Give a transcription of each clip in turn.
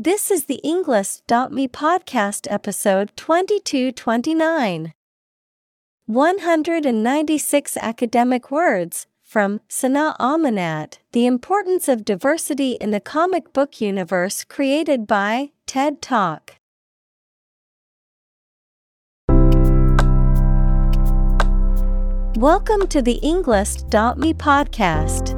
This is the Englist.me podcast episode 2229. 196 academic words from Sana Amanat The Importance of Diversity in the Comic Book Universe created by TED Talk. Welcome to the Englist.me podcast.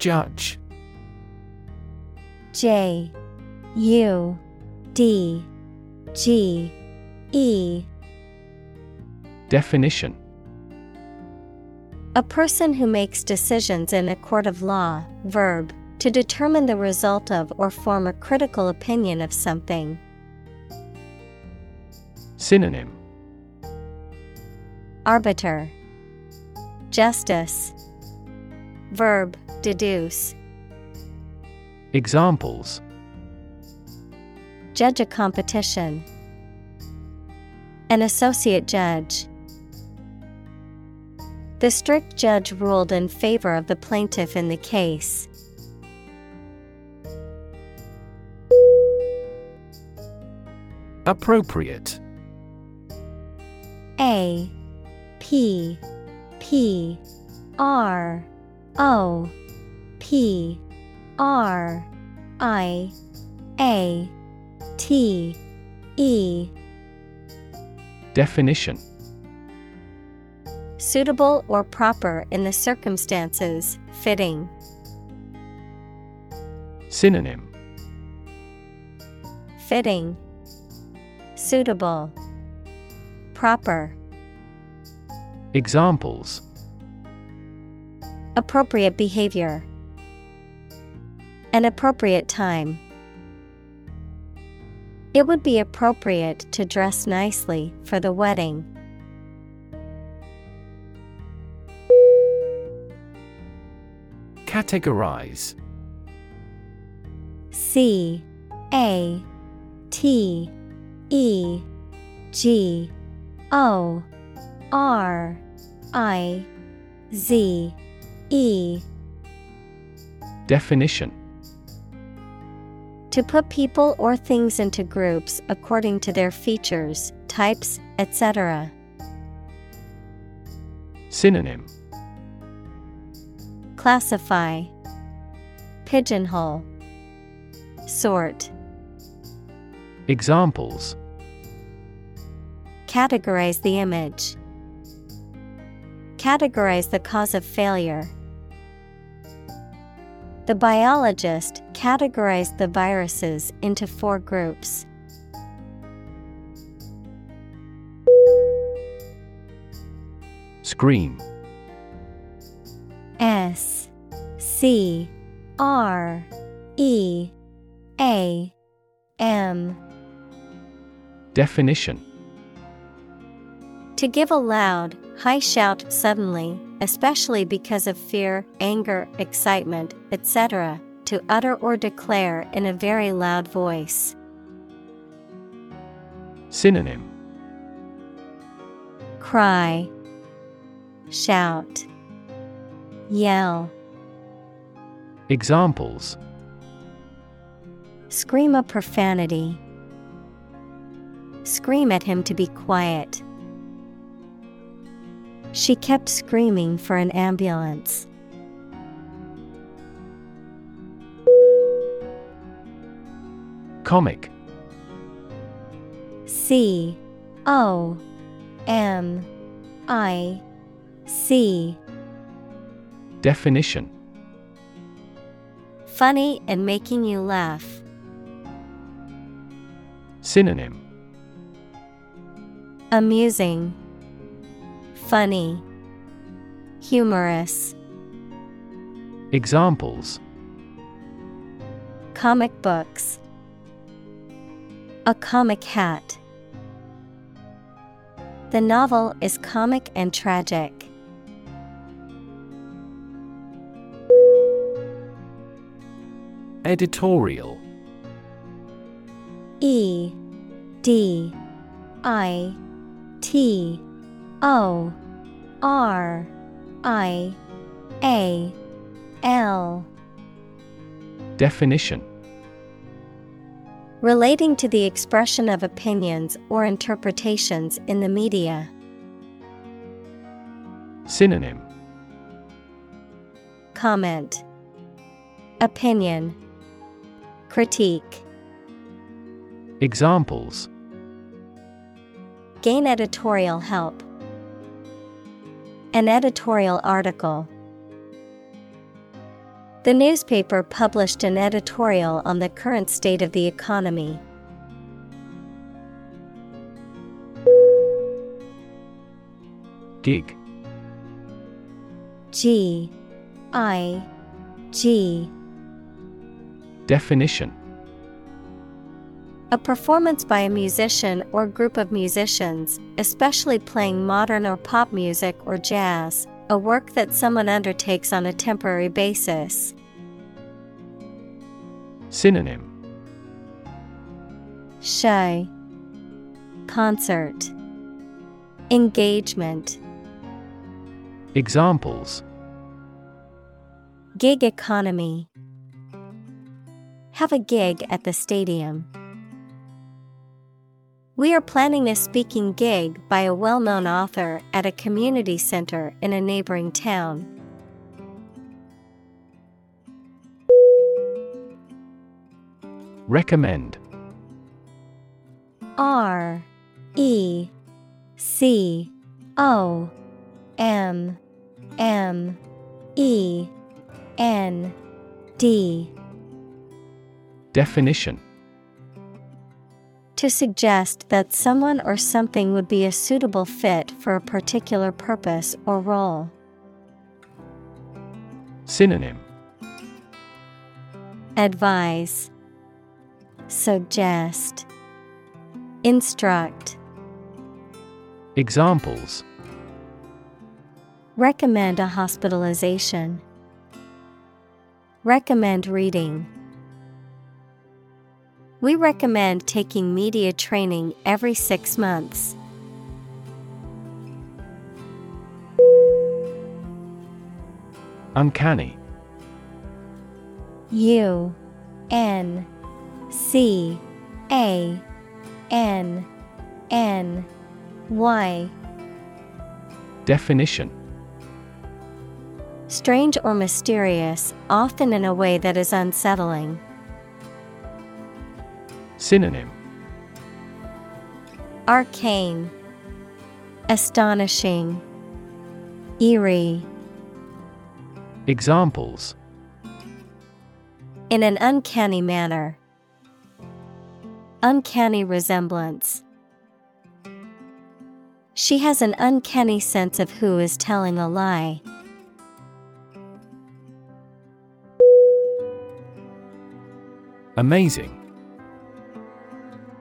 Judge. J U D G E. Definition. A person who makes decisions in a court of law, verb, to determine the result of or form a critical opinion of something. Synonym. Arbiter. Justice. Verb deduce. Examples. Judge a competition. An associate judge. The strict judge ruled in favor of the plaintiff in the case. Appropriate. A P P R O P R I A T E. Definition. Suitable or proper in the circumstances, fitting. Synonym. Fitting, Suitable, Proper. Examples. Appropriate behavior. An appropriate time. It would be appropriate to dress nicely for the wedding. Categorize C A T E G O R I Z E Definition To put people or things into groups according to their features, types, etc. Synonym Classify Pigeonhole Sort Examples Categorize the image. Categorize the cause of failure. The biologist categorized the viruses into four groups. Scream S C R E A M Definition To give a loud, high shout suddenly, especially because of fear, anger, excitement, etc., to utter or declare in a very loud voice. Synonym Cry, shout, yell, Examples scream a profanity, scream at him to be quiet. She kept screaming for an ambulance. Comic. C O M I C. Definition Funny and making you laugh. Synonym Amusing, Funny, Humorous. Examples Comic books. A comic hat. The novel is comic and tragic. Editorial E D I T O R I A L Definition Relating to the expression of opinions or interpretations in the media. Synonym Comment Opinion Critique Examples Gain editorial help. An editorial article. The newspaper published an editorial on the current state of the economy. Gig G. I. G. Definition. A performance by a musician or group of musicians, especially playing modern or pop music or jazz, a work that someone undertakes on a temporary basis. Synonym. Show. Concert. Engagement. Examples. Gig economy. Have a gig at the stadium. We are planning a speaking gig by a well known author at a community center in a neighboring town. Recommend. R E C O M M E N D. Definition To suggest that someone or something would be a suitable fit for a particular purpose or role. Synonym Advise Suggest Instruct Examples Recommend a hospitalization. Recommend reading. We recommend taking media training every six months. Uncanny U N C A N N Y Definition Strange or mysterious, often in a way that is unsettling. Synonym Arcane, Astonishing, Eerie. Examples In an uncanny manner. Uncanny resemblance. She has an uncanny sense of who is telling a lie. Amazing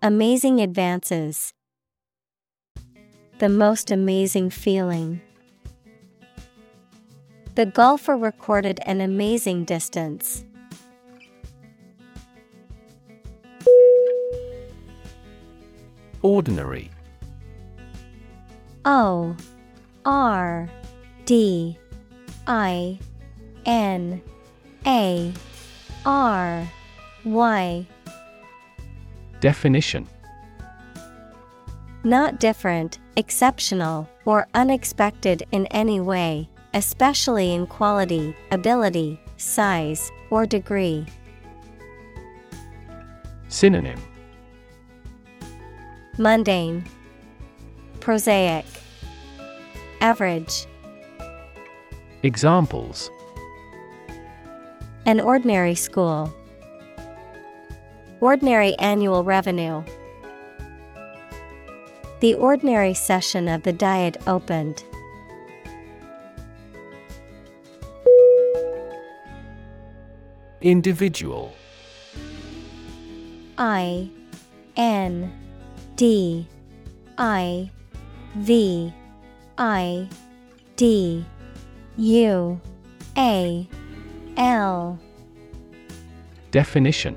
Amazing advances. The most amazing feeling. The golfer recorded an amazing distance. Ordinary O R D I N A R Y Definition Not different, exceptional, or unexpected in any way, especially in quality, ability, size, or degree. Synonym Mundane, Prosaic, Average. Examples An ordinary school. Ordinary annual revenue. The ordinary session of the Diet opened. Individual I N D I V I D U A L Definition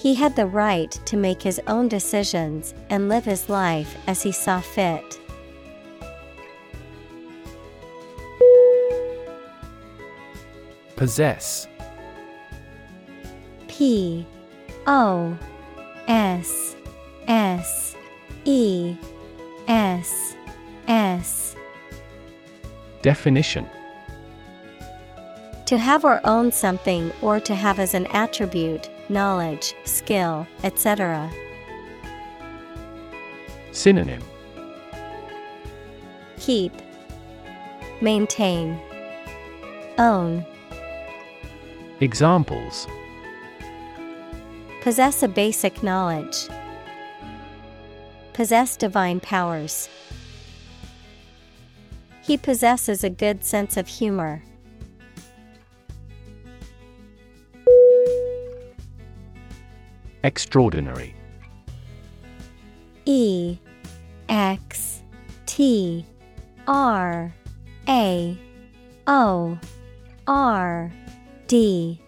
he had the right to make his own decisions and live his life as he saw fit. Possess. P O S S E S S. Definition. To have or own something or to have as an attribute, knowledge, skill, etc. Synonym Keep, Maintain, Own. Examples Possess a basic knowledge. Possess divine powers. He possesses a good sense of humor. Extraordinary. E X T R A O R D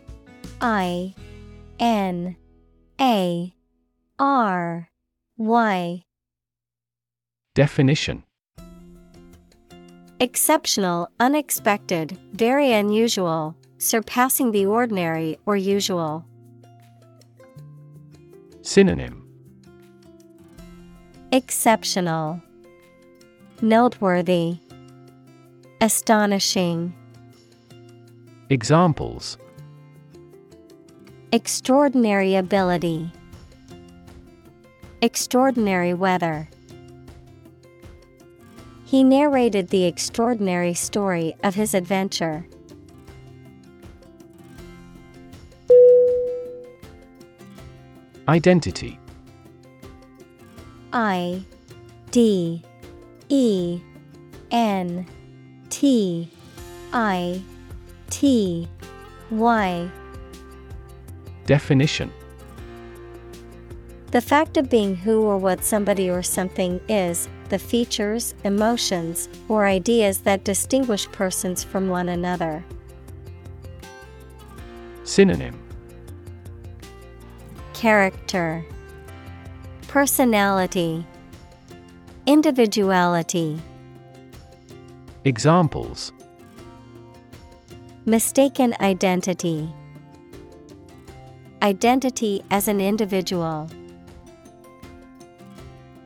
I N A R Y. Definition. Exceptional, unexpected, very unusual, surpassing the ordinary or usual. Synonym. Exceptional, Noteworthy, Astonishing, Examples. Extraordinary ability, Extraordinary weather. He narrated the extraordinary story of his adventure. Identity. I D E N T I T Y. Definition. The fact of being who or what somebody or something is, the features, emotions, or ideas that distinguish persons from one another. Synonym Character Personality Individuality Examples Mistaken identity Identity as an individual.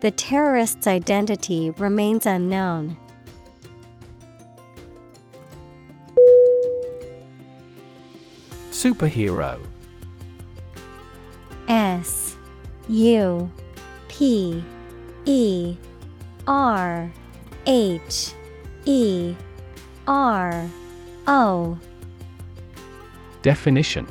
The terrorist's identity remains unknown. Superhero S U P E R H E R O Definition.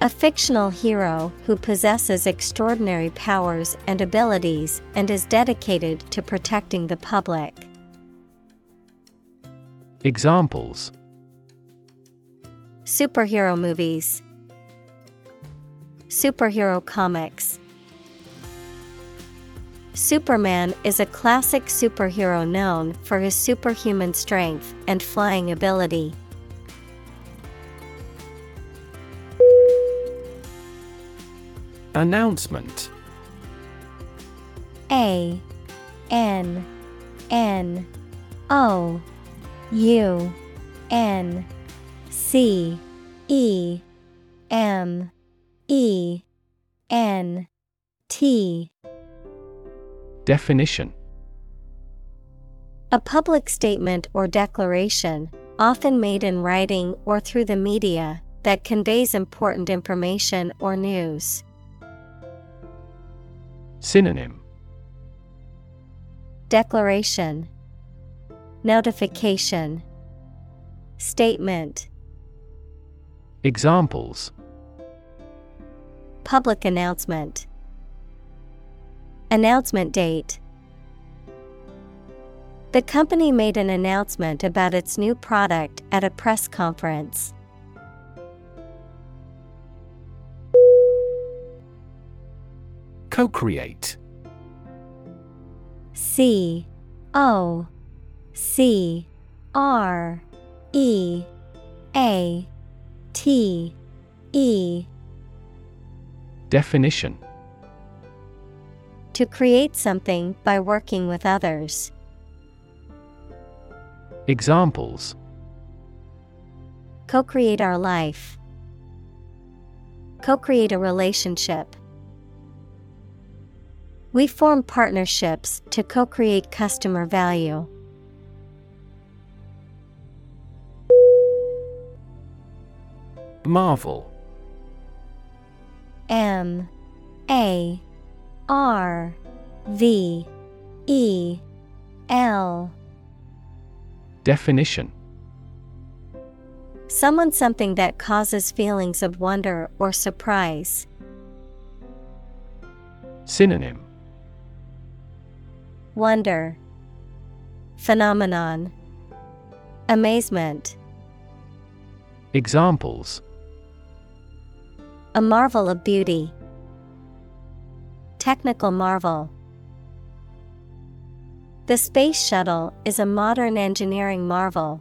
A fictional hero who possesses extraordinary powers and abilities and is dedicated to protecting the public. Examples. Superhero movies, Superhero comics. Superman is a classic superhero known for his superhuman strength and flying ability. Announcement A N N O U N C E M E N T. Definition. A public statement or declaration, often made in writing or through the media, that conveys important information or news. Synonym. Declaration. Notification. Statement. Examples Public announcement. Announcement date. The company made an announcement about its new product at a press conference. Co create C O C R E A T E Definition To create something by working with others. Examples Co create our life. Co create a relationship. We form partnerships to co create customer value. Marvel M A R V E L. Definition. Someone something that causes feelings of wonder or surprise. Synonym. Wonder. Phenomenon. Amazement. Examples A marvel of beauty. Technical marvel. The Space Shuttle is a modern engineering marvel.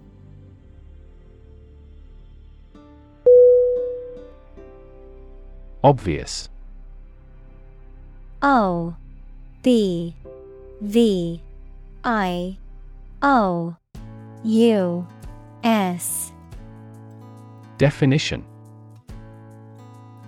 Obvious O B V I O U S Definition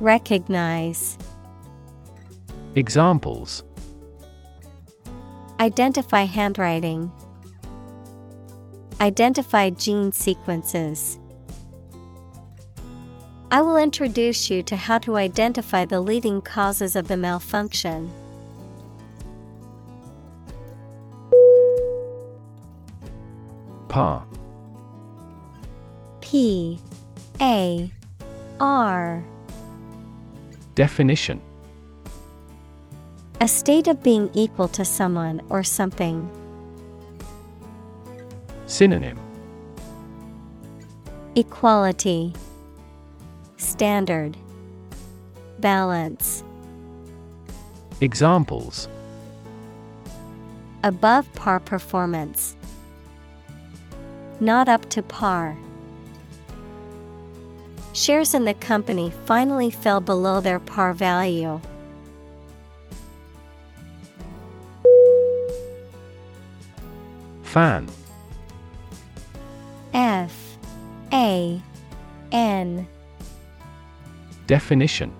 Recognize Examples Identify handwriting. Identify gene sequences. I will introduce you to how to identify the leading causes of the malfunction. Par P A R Definition A state of being equal to someone or something. Synonym Equality, Standard, Balance. Examples Above par performance. Not up to par. Shares in the company finally fell below their par value. Fan. F A N. Definition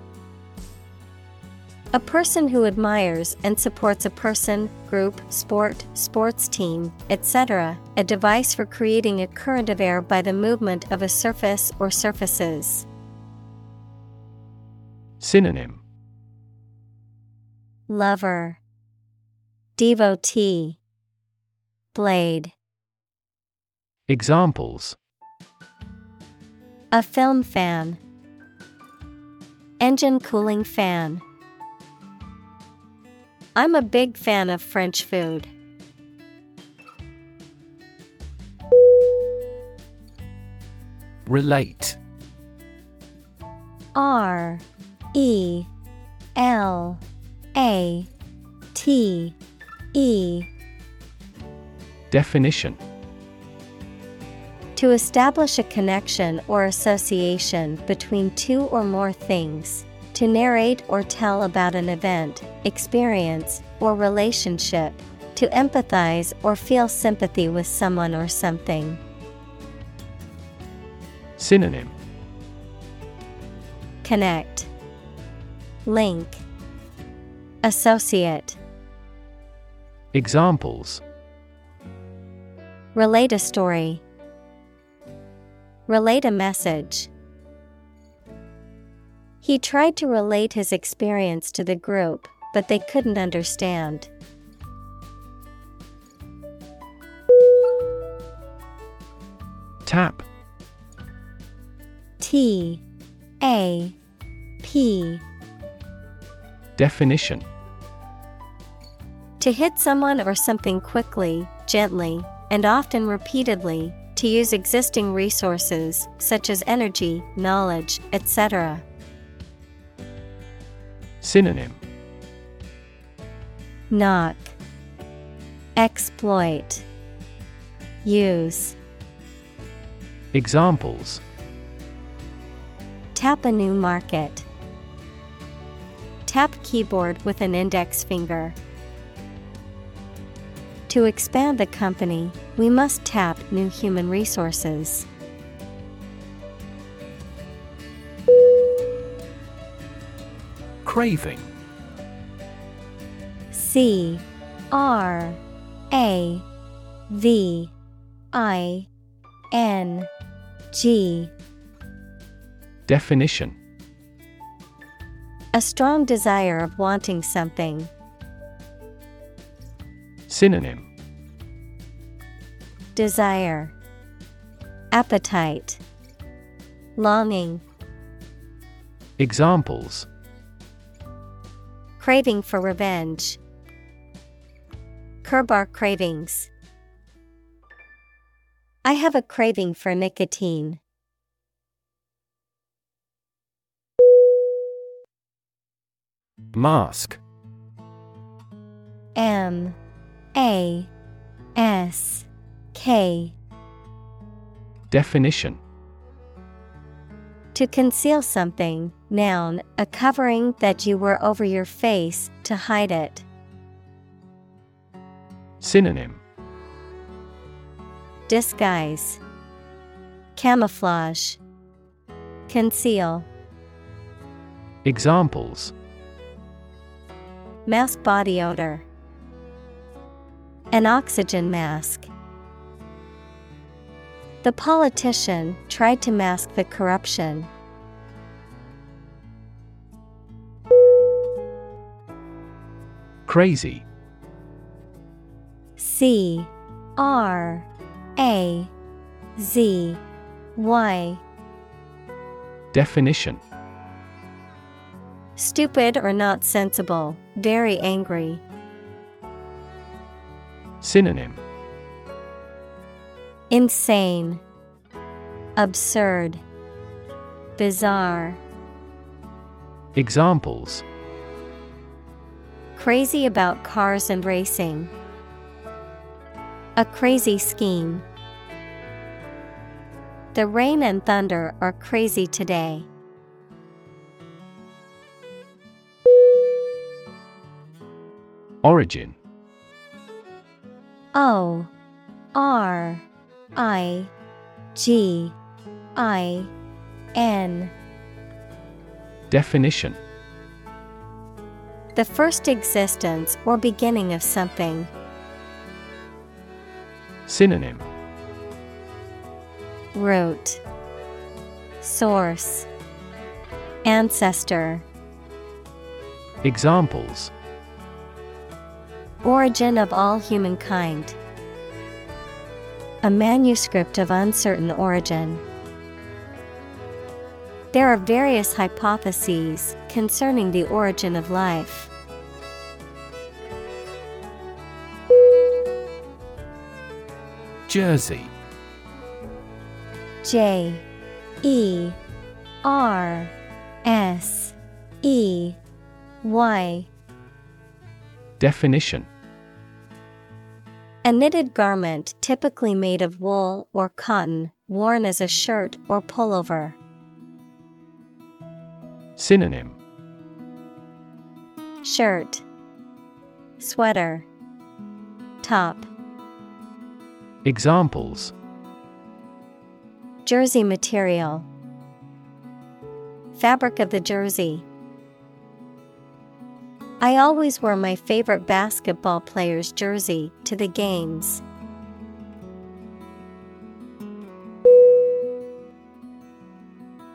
A person who admires and supports a person, group, sport, sports team, etc., a device for creating a current of air by the movement of a surface or surfaces. Synonym Lover, Devotee, Blade. Examples A film fan, Engine cooling fan. I'm a big fan of French food. Relate R E L A T E Definition To establish a connection or association between two or more things. To narrate or tell about an event, experience, or relationship. To empathize or feel sympathy with someone or something. Synonym Connect, Link, Associate. Examples Relate a story. Relate a message. He tried to relate his experience to the group, but they couldn't understand. Tap. T. A. P. Definition. To hit someone or something quickly, gently, and often repeatedly, to use existing resources such as energy, knowledge, etc. Synonym Knock, Exploit, Use. Examples Tap a new market. Tap keyboard with an index finger. To expand the company, we must tap new human resources. Craving. C R A V I N G. Definition. A strong desire of wanting something. Synonym. Desire, Appetite, Longing, Examples Craving for revenge. Curb our cravings. I have a craving for nicotine. Mask M A S K Definition To conceal something, noun, a covering that you wear over your face to hide it. Synonym Disguise, Camouflage, Conceal. Examples Mask body odor. An oxygen mask. The politician tried to mask the corruption. Crazy C R A Z Y. Definition Stupid or not sensible, very angry. Synonym Insane, Absurd, Bizarre. Examples Crazy about cars and racing. A crazy scheme. The rain and thunder are crazy today. Origin O R I G I N. Definition. The first existence or beginning of something. Synonym. Root. Source. Ancestor. Examples. Origin of all humankind. A manuscript of uncertain origin. There are various hypotheses concerning the origin of life. Jersey J E R S E Y Definition A knitted garment typically made of wool or cotton, worn as a shirt or pullover. Synonym Shirt, Sweater, Top. Examples Jersey material. Fabric of the jersey. I always wear my favorite basketball player's jersey to the games.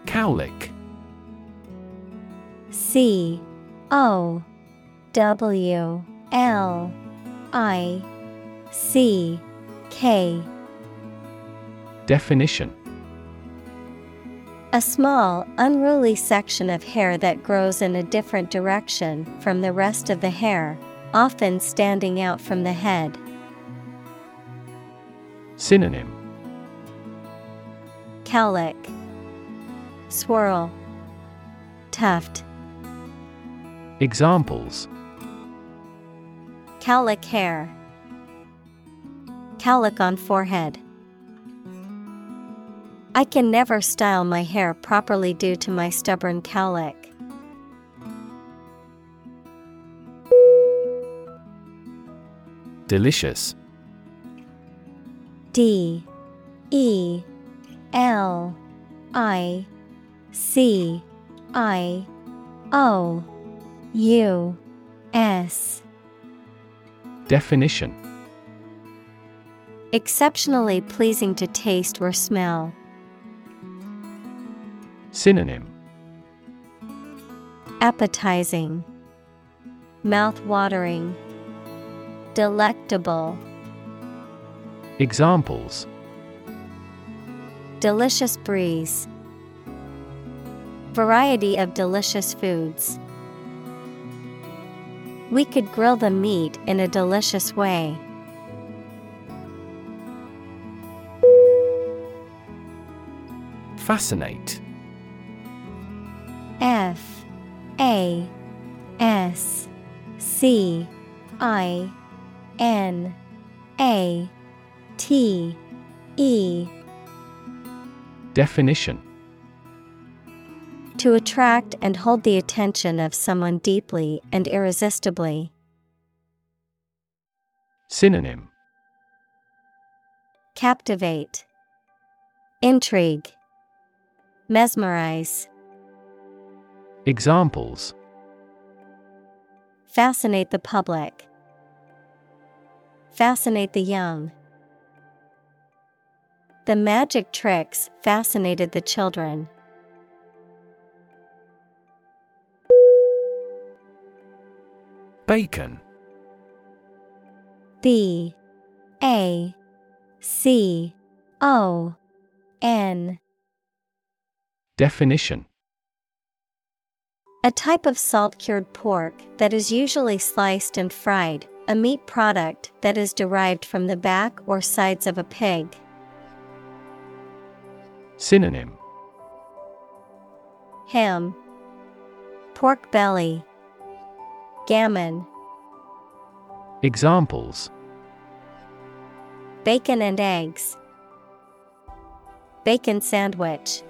Cowlick. C O W L I C K. Definition A small, unruly section of hair that grows in a different direction from the rest of the hair, often standing out from the head. Synonym Cowlick, Swirl, Tuft. Examples Cowlick hair. Cowlick on forehead. I can never style my hair properly due to my stubborn cowlick. Delicious. D. E. L. I. C. I. O. U. S. Definition. Exceptionally pleasing to taste or smell. Synonym Appetizing, Mouth watering, Delectable, Examples Delicious breeze. Variety of delicious foods. We could grill the meat in a delicious way. Fascinate F A S C I N A T E. Definition. To attract and hold the attention of someone deeply and irresistibly. Synonym. Captivate, Intrigue, Mesmerize. Examples Fascinate the public. Fascinate the young. The magic tricks fascinated the children. Bacon B A C O N Definition A type of salt cured pork that is usually sliced and fried, a meat product that is derived from the back or sides of a pig. Synonym. Ham, Pork belly, Gammon, Examples. Bacon and eggs, Bacon sandwich.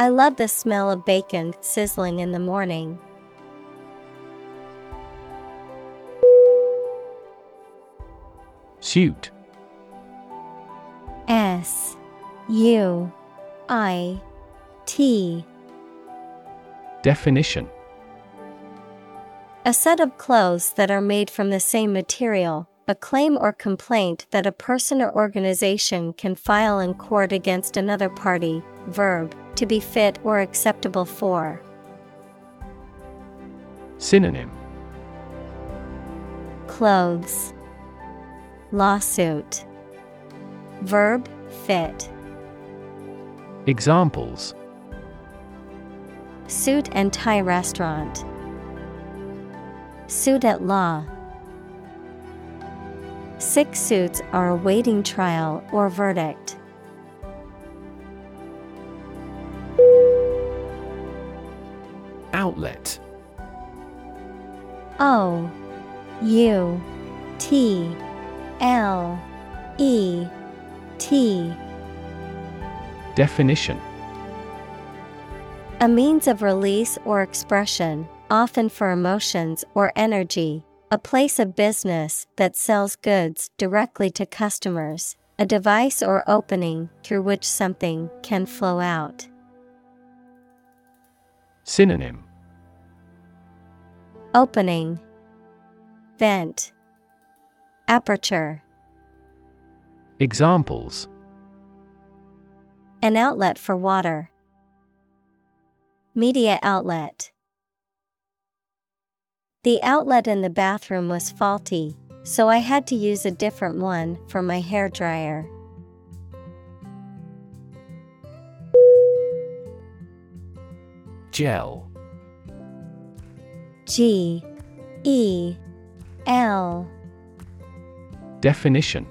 I love the smell of bacon sizzling in the morning. Suit S U I T Definition A set of clothes that are made from the same material, a claim or complaint that a person or organization can file in court against another party. Verb, to be fit or acceptable for. Synonym Clothes, Lawsuit, Verb, fit. Examples Suit and tie restaurant. Suit at law. Six suits are awaiting trial or verdict. Outlet O U T L E T Definition A means of release or expression, often for emotions or energy. A place of business that sells goods directly to customers. A device or opening through which something can flow out. Synonym Opening, Vent, Aperture. Examples An outlet for water. Media outlet. The outlet in the bathroom was faulty, so I had to use a different one for my hair dryer. Gel G E L. Definition.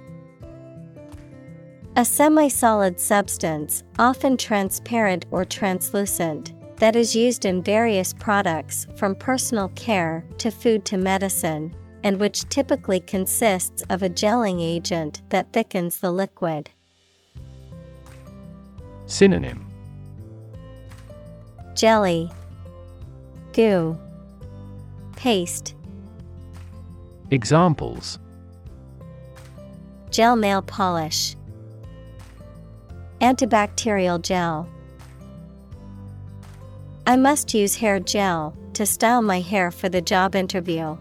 A semi solid substance, often transparent or translucent, that is used in various products from personal care to food to medicine, and which typically consists of a gelling agent that thickens the liquid. Synonym. Jelly, Goo, Paste, Examples. Gel nail polish, Antibacterial gel. I must use hair gel to style my hair for the job interview.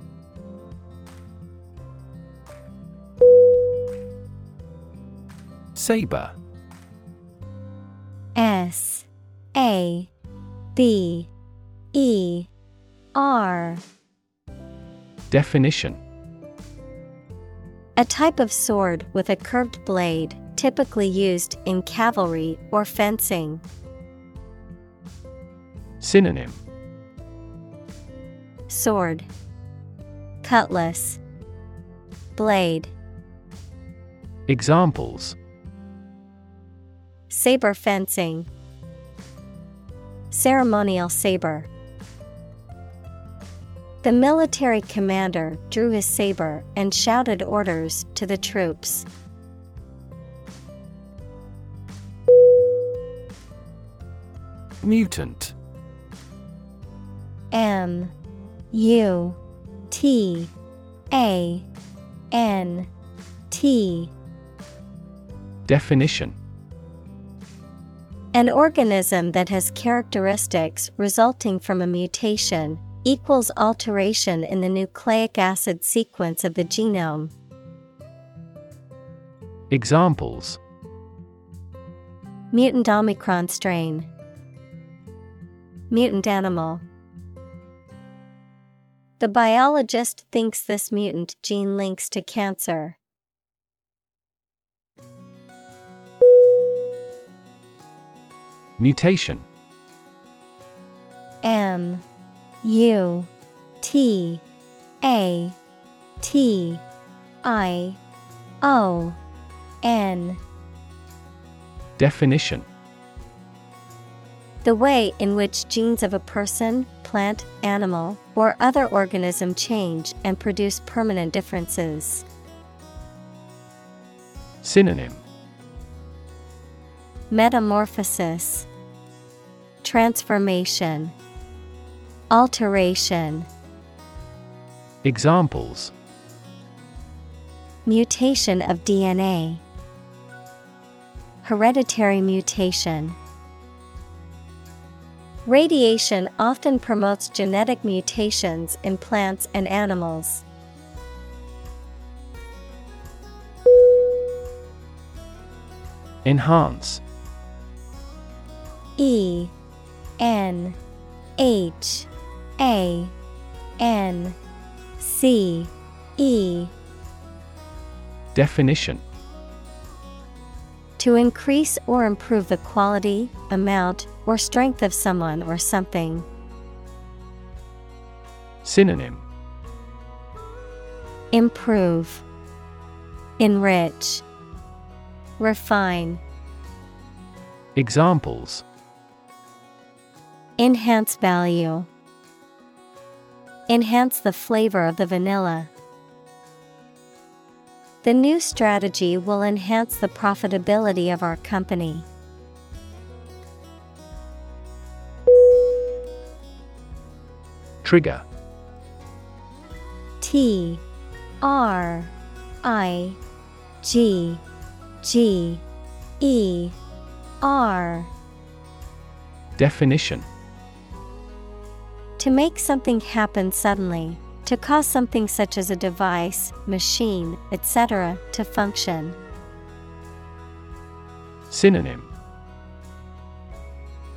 Sabre S A B E R Definition A type of sword with a curved blade, typically used in cavalry or fencing. Synonym Sword, Cutlass, Blade. Examples Saber fencing, Ceremonial saber. The military commander drew his saber and shouted orders to the troops. Mutant. M U T A N T. Definition. An organism that has characteristics resulting from a mutation equals alteration in the nucleic acid sequence of the genome. Examples Mutant Omicron strain. Mutant animal. The biologist thinks this mutant gene links to cancer. Mutation M U T A T I O N. Definition. The way in which genes of a person, plant, animal, or other organism change and produce permanent differences. Synonym. Metamorphosis, Transformation, Alteration. Examples Mutation of DNA, Hereditary mutation. Radiation often promotes genetic mutations in plants and animals. Enhance E N H A N C E Definition To increase or improve the quality, amount, or strength of someone or something. Synonym Improve, Enrich, Refine. Examples Enhance value. Enhance the flavor of the vanilla. The new strategy will enhance the profitability of our company. Trigger T R I G G E R Definition To make something happen suddenly, to cause something such as a device, machine, etc., to function. Synonym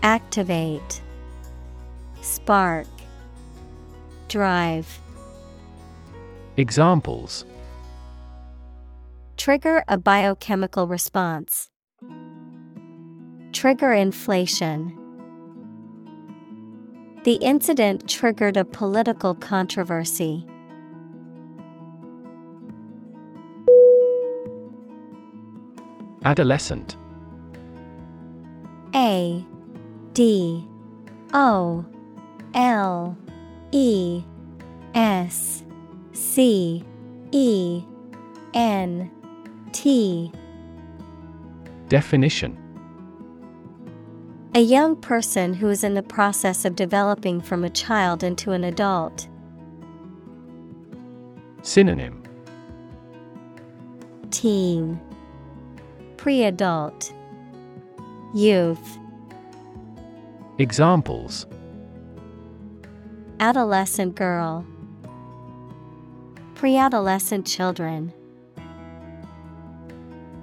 Activate, Spark, Drive. Examples Trigger a biochemical response. Trigger inflation. The incident triggered a political controversy. Adolescent. A D O L E S C E N T. Definition A young person who is in the process of developing from a child into an adult. Synonym. Teen. Pre-adult. Youth. Examples. Adolescent girl. Pre-adolescent children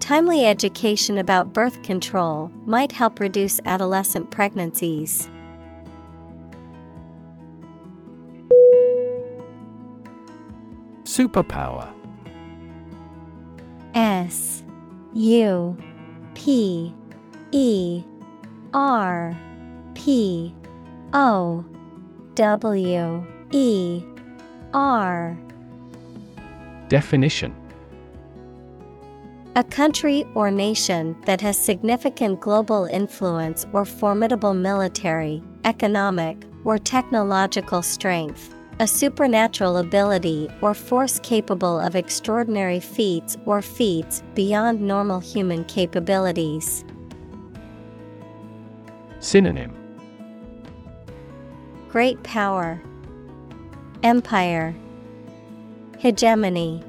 Timely education about birth control might help reduce adolescent pregnancies. Superpower. S U P E R P O W E R. Definition A country or nation that has significant global influence or formidable military, economic, or technological strength. A supernatural ability or force capable of extraordinary feats or feats beyond normal human capabilities. Synonym Great power, Empire, Hegemony.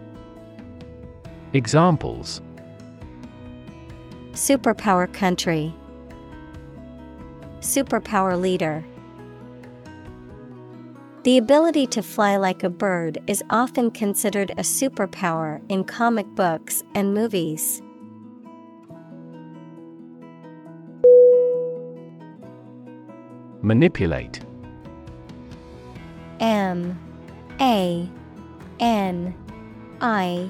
Examples Superpower country. Superpower leader. The ability to fly like a bird is often considered a superpower in comic books and movies. Manipulate. M. A. N. I.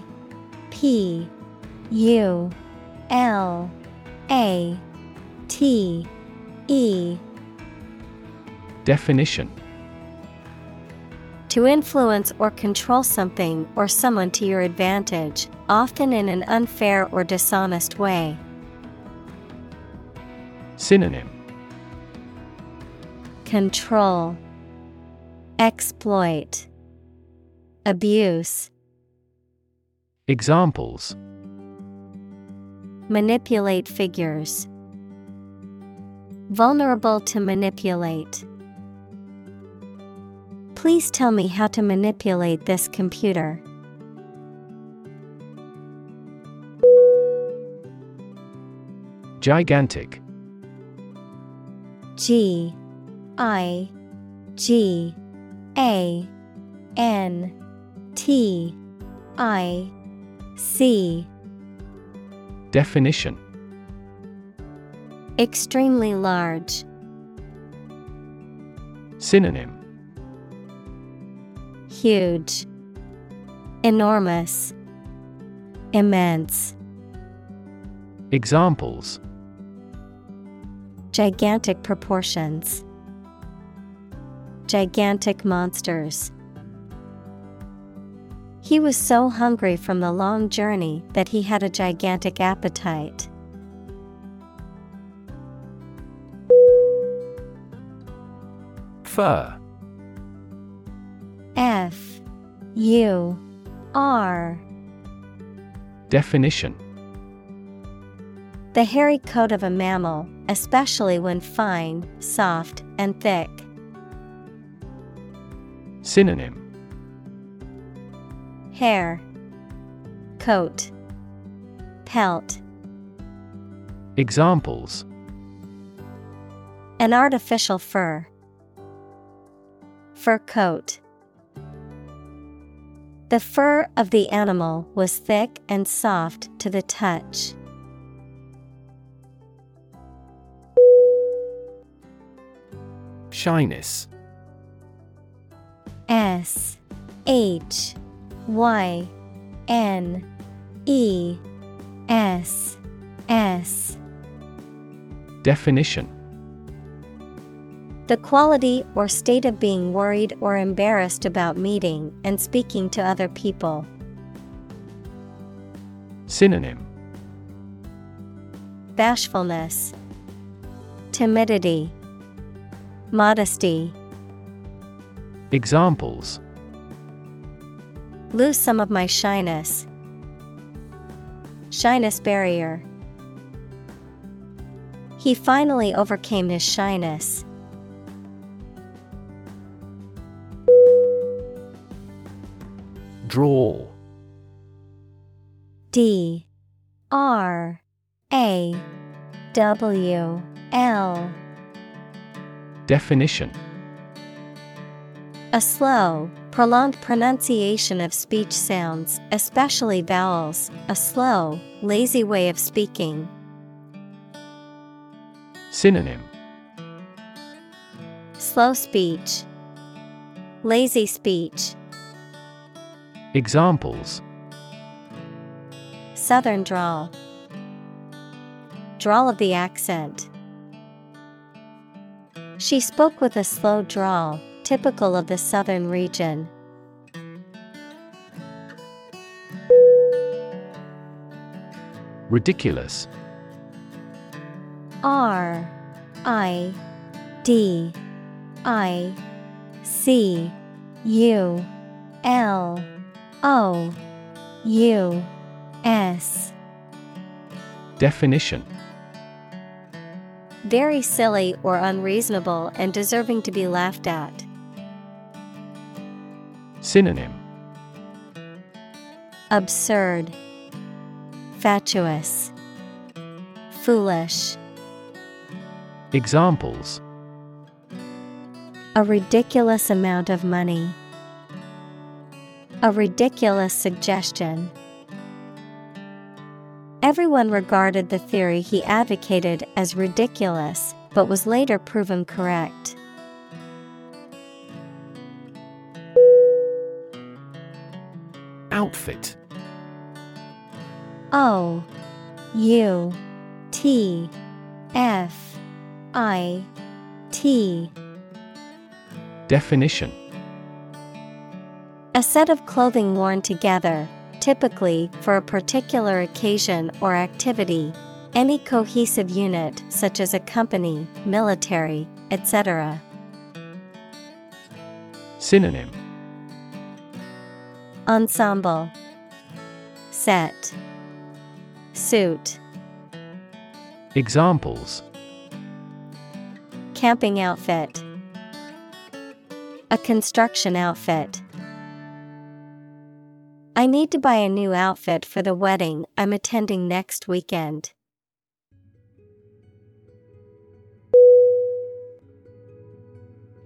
P. U L A T E. Definition. To influence or control something or someone to your advantage, often in an unfair or dishonest way. Synonym. Control, Exploit, Abuse. Examples Manipulate figures. Vulnerable to manipulate. Please tell me how to manipulate this computer. Gigantic G I G A N T I C Definition Extremely large. Synonym Huge. Enormous. Immense. Examples Gigantic proportions. Gigantic monsters. He was so hungry from the long journey that he had a gigantic appetite. Fur F. U. R. Definition. The hairy coat of a mammal, especially when fine, soft, and thick. Synonym Hair, Coat, Pelt. Examples An artificial fur. Fur coat. The fur of the animal was thick and soft to the touch. Shyness S H Y N E S S. Definition. The quality or state of being worried or embarrassed about meeting and speaking to other people. Synonym. Bashfulness, Timidity, Modesty. Examples Lose some of my shyness. Shyness barrier. He finally overcame his shyness. Drawl D. R. A. W. L. Definition A slow, prolonged pronunciation of speech sounds, especially vowels, a slow, lazy way of speaking. Synonym. Slow speech, lazy speech, Examples. Southern drawl, drawl of the accent. She spoke with a slow drawl, typical of the southern region. Ridiculous R I D I C U L O U S. Definition Very silly or unreasonable and deserving to be laughed at. Synonym Absurd, Fatuous, Foolish. Examples A ridiculous amount of money. A ridiculous suggestion. Everyone regarded the theory he advocated as ridiculous, but was later proven correct. Outfit. O U T F I T. Definition. A set of clothing worn together, typically for a particular occasion or activity, Any cohesive unit, such as a company, military, etc. Synonym Ensemble. Set. Suit. Examples. Camping outfit. A construction outfit. I need to buy a new outfit for the wedding I'm attending next weekend.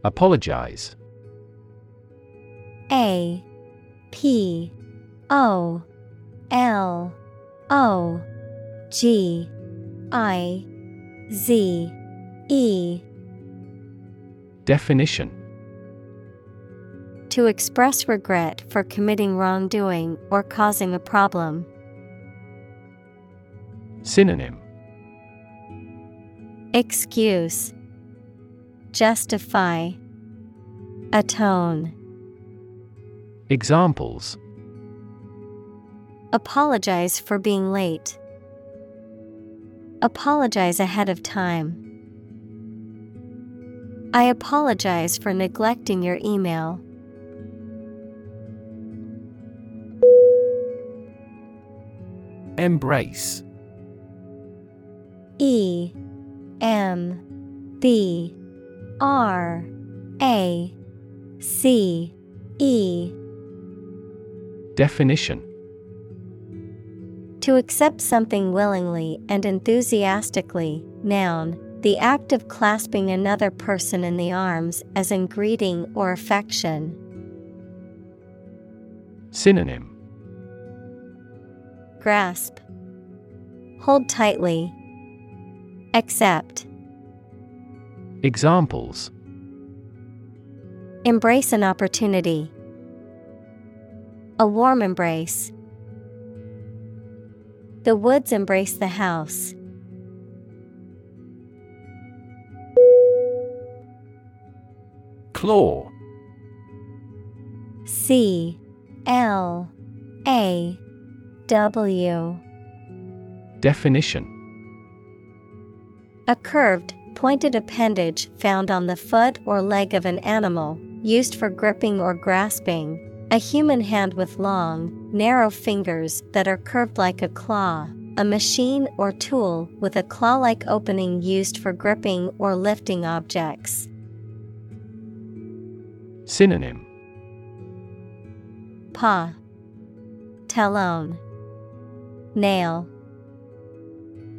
Apologize. A P O L O G I Z E. Definition. To express regret for committing wrongdoing or causing a problem. Synonym. Excuse. Justify. Atone Examples Apologize for being late. Apologize ahead of time. I apologize for neglecting your email. Embrace E M B R A C E Definition To accept something willingly and enthusiastically, noun, the act of clasping another person in the arms as in greeting or affection. Synonym Grasp. Hold tightly. Accept. Examples Embrace an opportunity. A warm embrace. The woods embrace the house. Claw C L A W Definition A curved, pointed appendage found on the foot or leg of an animal, used for gripping or grasping. A human hand with long, narrow fingers that are curved like a claw. A machine or tool with a claw like opening used for gripping or lifting objects. Synonym Paw, Talon, Nail,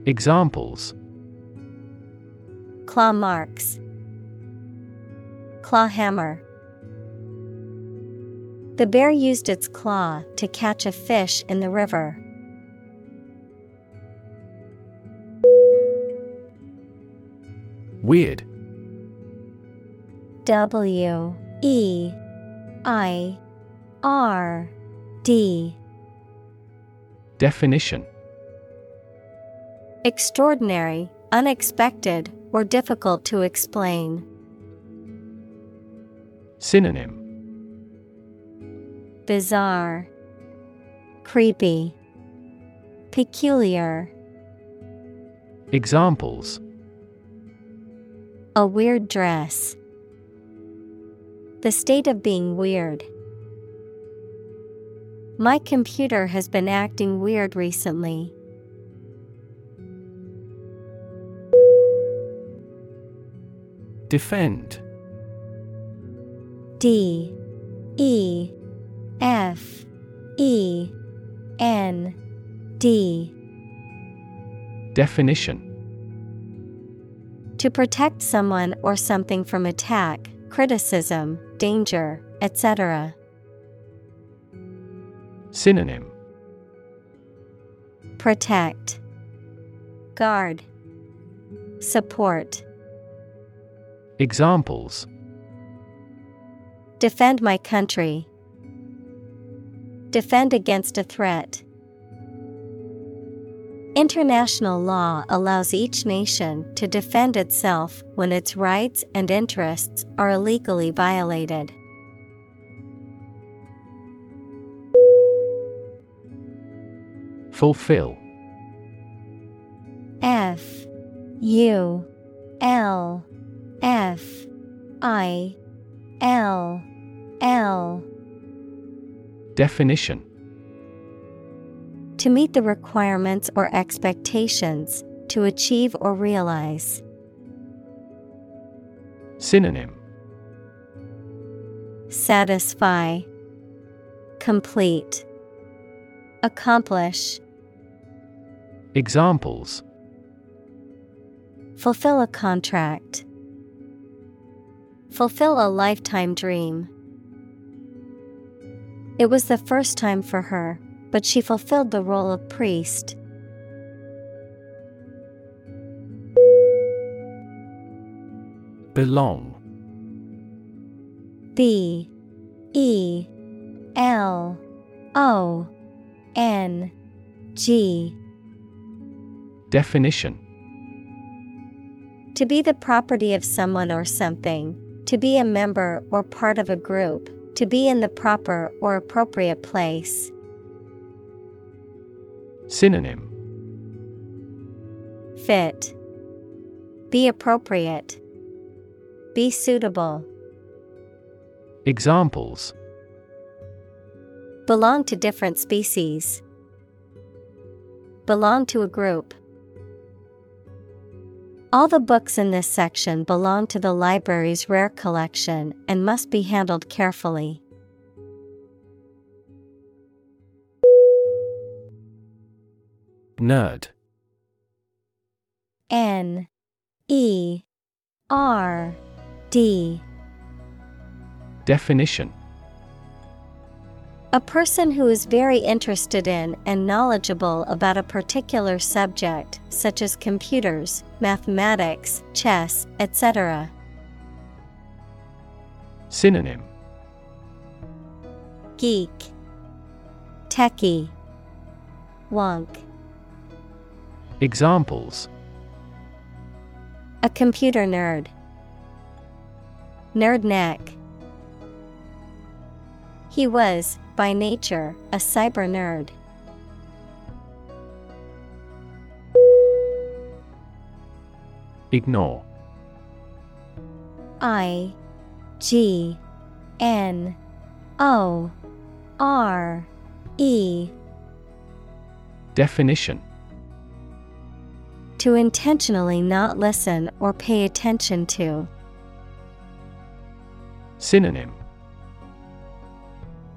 Examples Claw marks, Claw hammer. The bear used its claw to catch a fish in the river. Weird W E I R D Definition Extraordinary, unexpected, or difficult to explain. Synonym Bizarre, Creepy, Peculiar. Examples A weird dress. The state of being weird. My computer has been acting weird recently. Defend D E F E N D Definition To protect someone or something from attack, criticism, danger, etc. Synonym Protect, Guard, Support. Examples Defend my country. Defend against a threat. International law allows each nation to defend itself when its rights and interests are illegally violated. Fulfill. U. L. F. I. L. L Definition To meet the requirements or expectations, to achieve or realize. Synonym Satisfy, Complete, Accomplish. Examples Fulfill a contract. Fulfill a lifetime dream. It was the first time for her, but she fulfilled the role of priest. Belong. B. E. L. O. N. G. Definition. To be the property of someone or something, to be a member or part of a group, to be in the proper or appropriate place. Synonym Fit. Be appropriate. Be suitable. Examples Belong to different species. Belong to a group. All the books in this section belong to the library's rare collection and must be handled carefully. Nerd. N. E. R. D. Definition A person who is very interested in and knowledgeable about a particular subject, such as computers, mathematics, chess, etc. Synonym Geek, Techie, Wonk. Examples A computer nerd. Nerd neck. He was, by nature, a cyber nerd. Ignore I G N O R E Definition To intentionally not listen or pay attention to. Synonym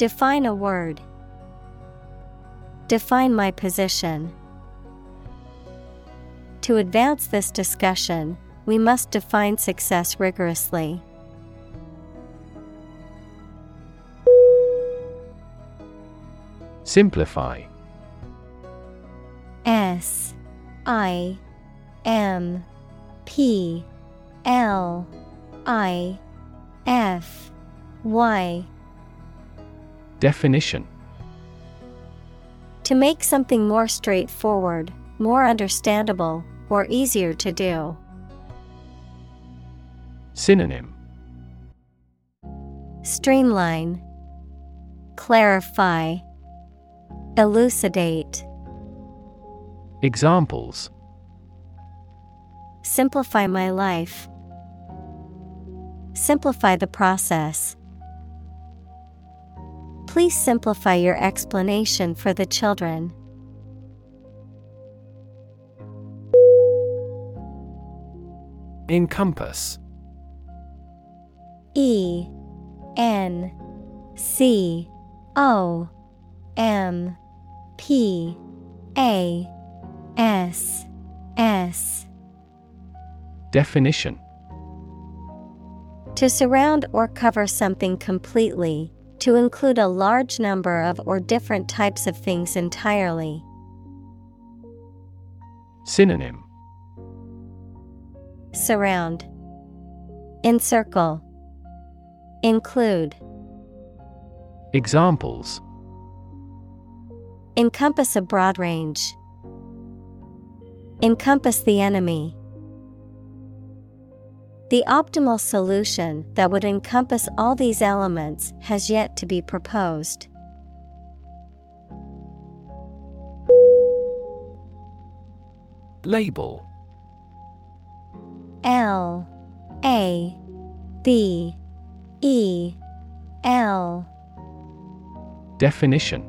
Define a word. Define my position. To advance this discussion, we must define success rigorously. Simplify S I M P L I F Y Definition To make something more straightforward, more understandable, or easier to do. Synonym Streamline, Clarify, Elucidate, Examples Simplify my life. Simplify the process. Please simplify your explanation for the children. Encompass. E N C O M P A S S. Definition. To surround or cover something completely, to include a large number of or different types of things entirely. Synonym Surround, Encircle, Include. Examples Encompass a broad range. Encompass the enemy. The optimal solution that would encompass all these elements has yet to be proposed. Label. L A B E L. Definition.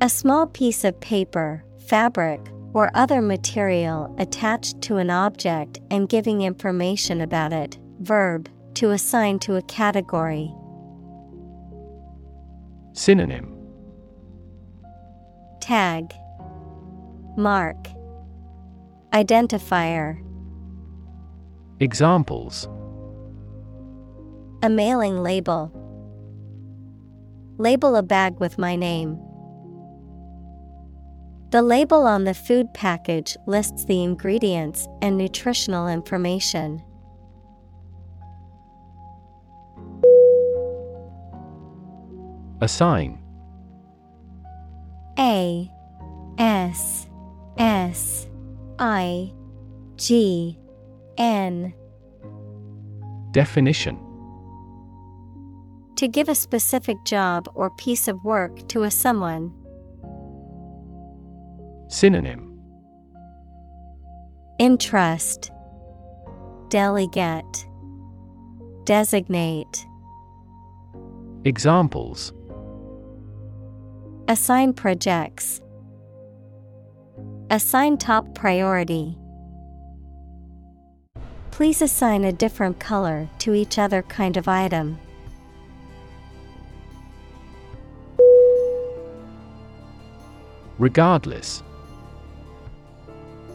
A small piece of paper, fabric, or other material attached to an object and giving information about it. Verb, to assign to a category. Synonym Tag, Mark, Identifier. Examples A mailing label. Label a bag with my name. The label on the food package lists the ingredients and nutritional information. Assign A S S I G N Definition To give a specific job or piece of work to a someone. Synonym Entrust Delegate Designate Examples Assign projects. Assign top priority. Please assign a different color to each other kind of item. Regardless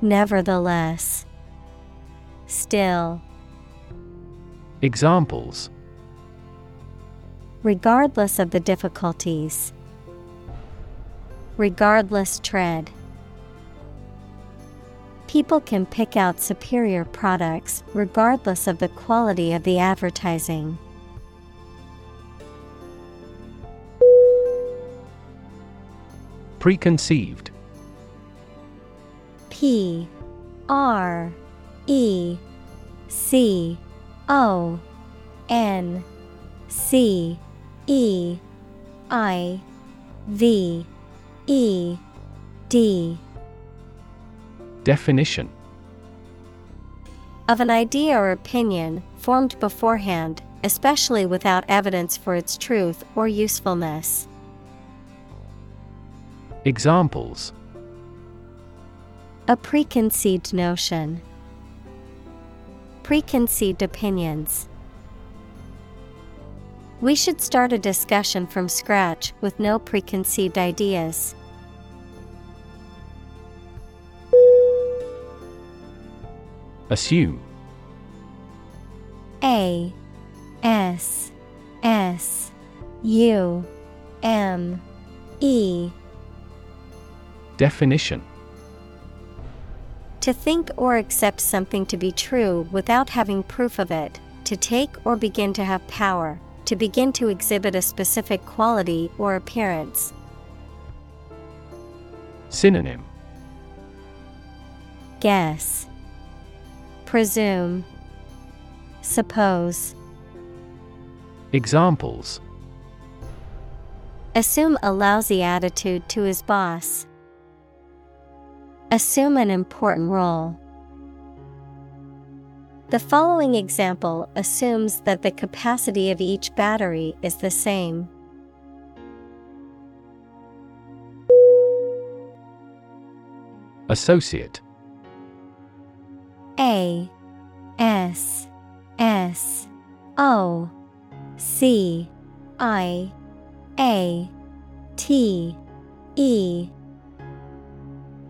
Nevertheless. Still. Examples Regardless of the difficulties. Regardless tread. People can pick out superior products regardless of the quality of the advertising. Preconceived P R E C O N C E I V E D. Definition. Of an idea or opinion formed beforehand, especially without evidence for its truth or usefulness. Examples A preconceived notion, preconceived opinions. We should start a discussion from scratch with no preconceived ideas. Assume A S S U M E Definition To think or accept something to be true without having proof of it, to take or begin to have power, to begin to exhibit a specific quality or appearance. Synonym Guess, Presume, Suppose. Examples Assume a lousy attitude to his boss. Assume an important role. The following example assumes that the capacity of each battery is the same. Associate A S S O C I A T E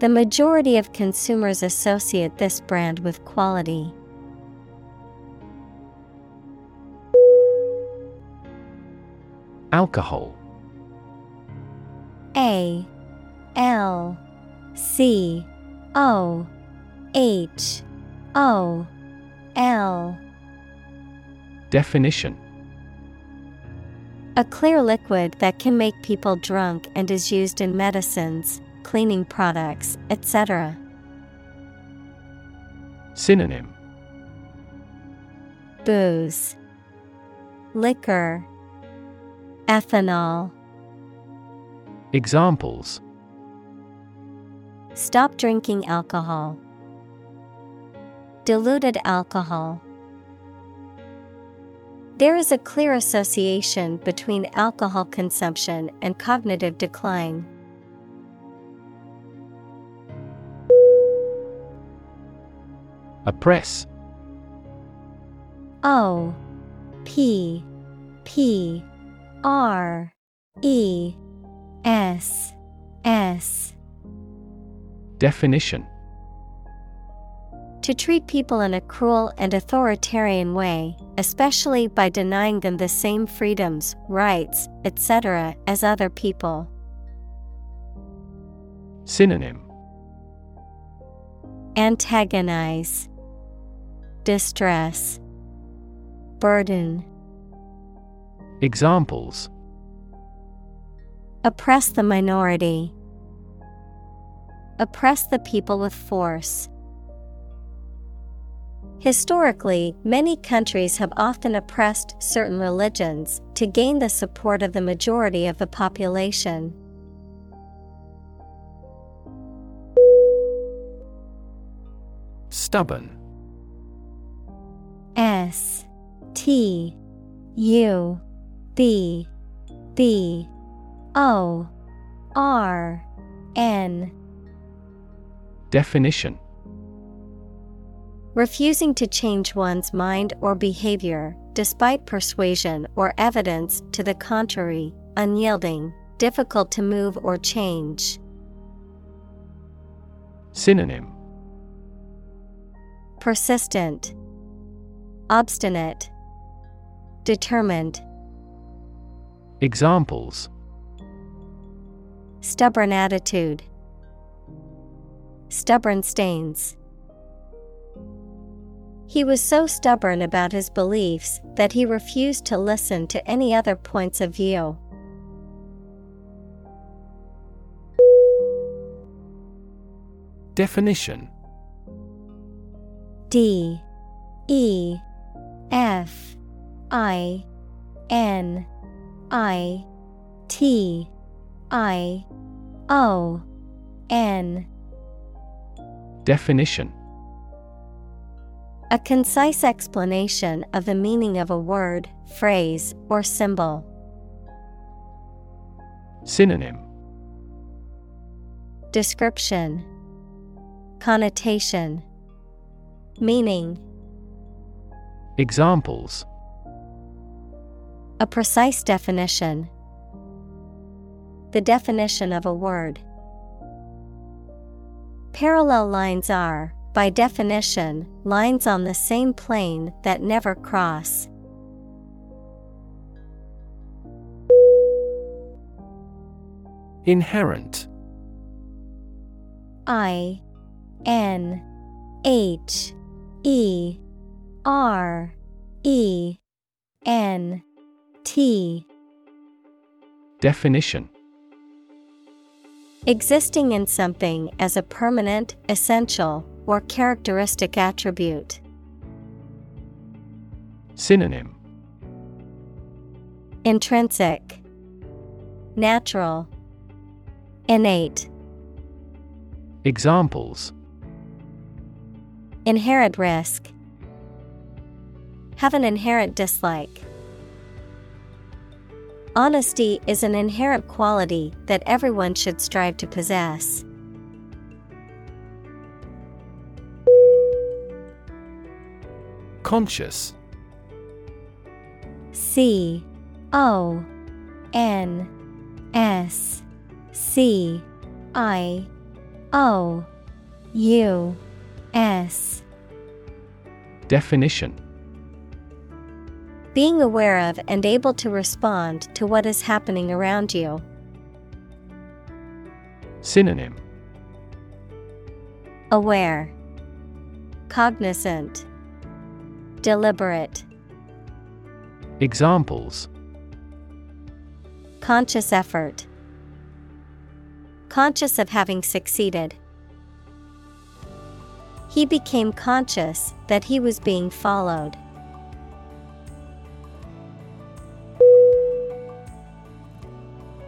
The majority of consumers associate this brand with quality. Alcohol. A L C O H O L. Definition. A clear liquid that can make people drunk and is used in medicines, cleaning products, etc. Synonym Booze, Liquor, Ethanol. Examples Stop drinking alcohol. Diluted alcohol. There is a clear association between alcohol consumption and cognitive decline. Oppress O P P R E S S Definition To treat people in a cruel and authoritarian way, especially by denying them the same freedoms, rights, etc., as other people. Synonym Antagonize, Distress, Burden. Examples Oppress the minority. Oppress the people with force. Historically, many countries have often oppressed certain religions to gain the support of the majority of the population. Stubborn S T U B B O R N Definition. Refusing to change one's mind or behavior, despite persuasion or evidence to the contrary, unyielding, difficult to move or change. Synonym. Persistent, Obstinate, Determined. Examples Stubborn attitude, Stubborn stains. He was so stubborn about his beliefs that he refused to listen to any other points of view. Definition D E F I N I T I O N. Definition. A concise explanation of the meaning of a word, phrase, or symbol. Synonym. Description. Connotation. Meaning Examples A precise definition. The definition of a word. Parallel lines are, by definition, lines on the same plane that never cross. Inherent I N H E R E N T Definition Existing in something as a permanent, essential, or characteristic attribute. Synonym Intrinsic, Natural, Innate. Examples Inherent risk. Have an inherent dislike. Honesty is an inherent quality that everyone should strive to possess. Conscious C O N S C I O U S Definition Being aware of and able to respond to what is happening around you. Synonym Aware, Cognizant, Deliberate, Examples Conscious effort. Conscious of having succeeded. He became conscious that he was being followed.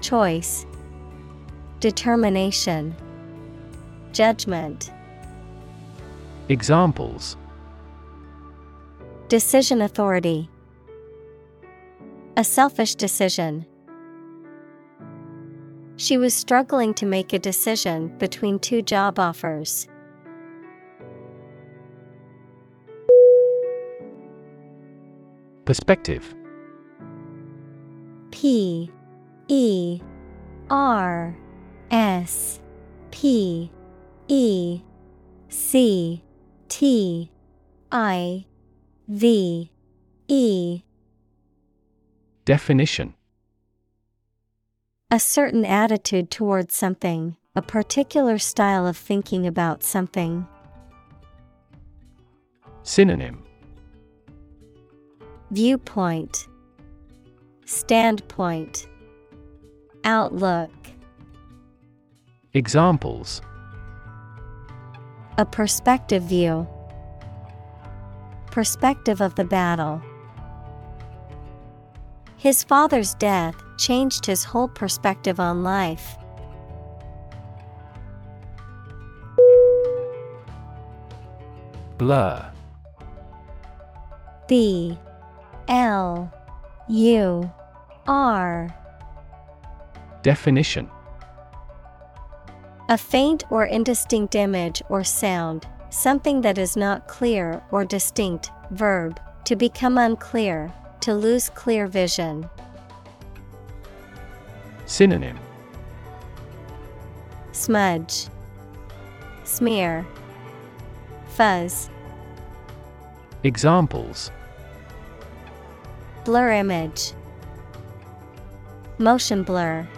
Choice Determination Judgment. Examples. Decision authority. A selfish decision. She was struggling to make a decision between two job offers. Perspective. P E R S P E C T I V E. Definition. A certain attitude towards something, a particular style of thinking about something. Synonym. Viewpoint. Standpoint Outlook. Examples. A perspective view. Perspective of the battle. His father's death changed his whole perspective on life. Blur. B L U R Definition A faint or indistinct image or sound, something that is not clear or distinct. Verb, to become unclear, to lose clear vision. Synonym Smudge, Smear, Fuzz, Examples Blur image, Motion blur.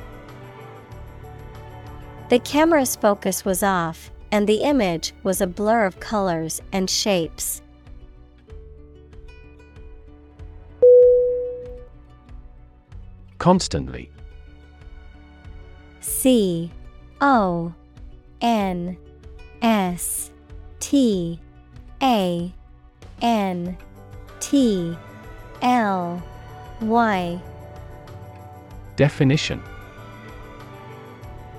The camera's focus was off, and the image was a blur of colors and shapes. Constantly. C O N S T A N T L Y. Definition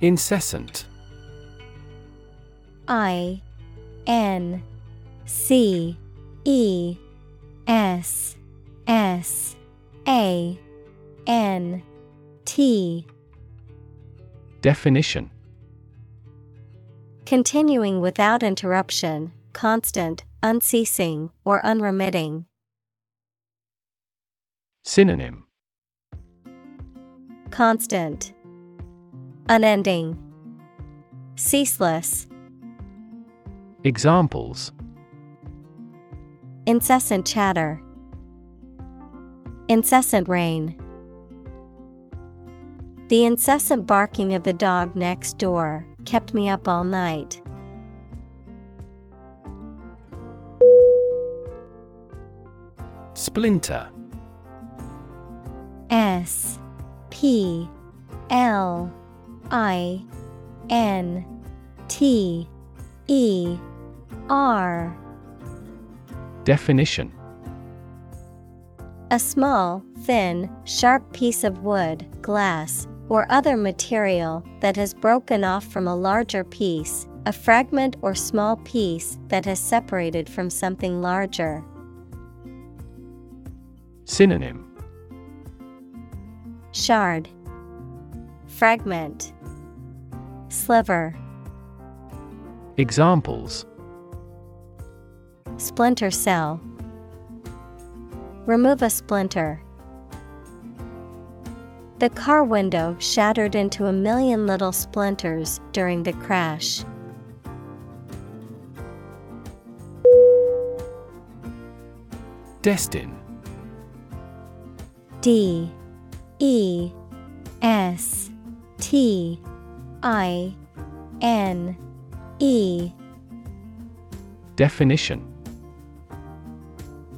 Incessant. I N C E S S A N T. Definition. Continuing without interruption, constant, unceasing, or unremitting. Synonym. Constant, Unending, Ceaseless. Examples Incessant chatter, Incessant rain. The incessant barking of the dog next door kept me up all night. Splinter S P L I N T E R. Definition. A small, thin, sharp piece of wood, glass, or other material that has broken off from a larger piece, a fragment or small piece that has separated from something larger. Synonym. Shard, Fragment, Sliver, Examples Splinter cell. Remove a splinter. The car window shattered into a million little splinters during the crash. Destin D E S T I N E Definition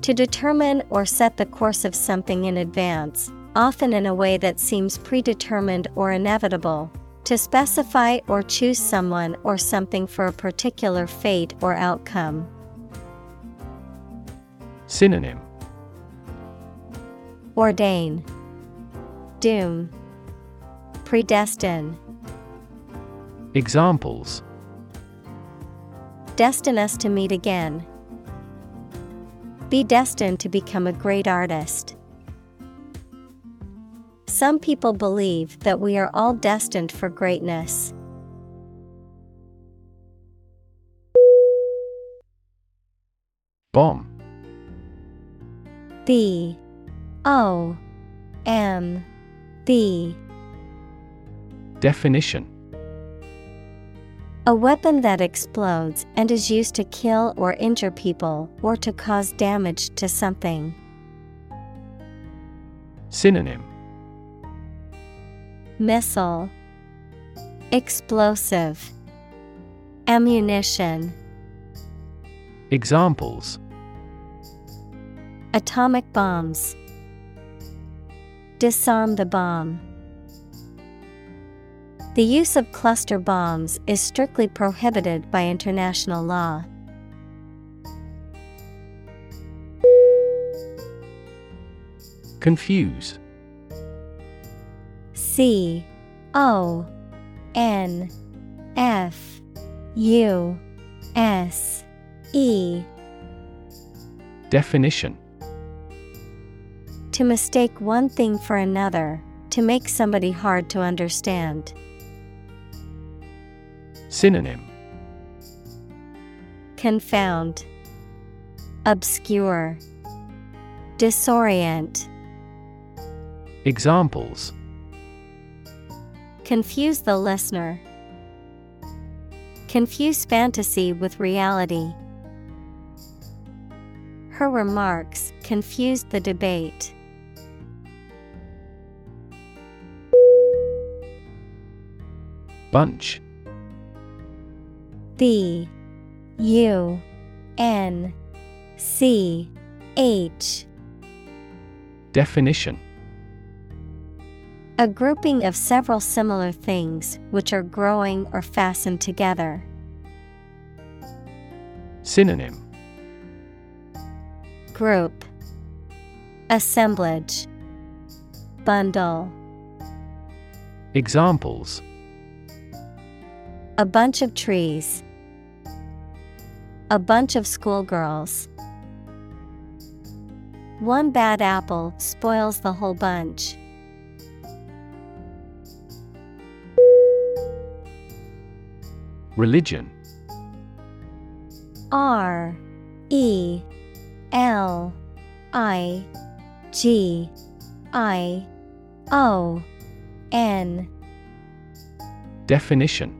To determine or set the course of something in advance, often in a way that seems predetermined or inevitable. To specify or choose someone or something for a particular fate or outcome. Synonym Ordain, Doom, Predestine. Examples. Destine us to meet again. Be destined to become a great artist. Some people believe that we are all destined for greatness. Bomb. B. O. M. B. Definition A weapon that explodes and is used to kill or injure people or to cause damage to something. Synonym. Missile. Explosive. Ammunition. Examples. Atomic bombs. Disarm the bomb. The use of cluster bombs is strictly prohibited by international law. Confuse C O N F U S E Definition To mistake one thing for another, to make somebody hard to understand. Synonym Confound, Obscure, Disorient. Examples Confuse the listener. Confuse fantasy with reality. Her remarks confused the debate. Bunch B U N C H. Definition. A grouping of several similar things which are growing or fastened together. Synonym. Group. Assemblage. Bundle. Examples. A bunch of trees. A bunch of schoolgirls. One bad apple spoils the whole bunch. Religion R E L I G I O N Definition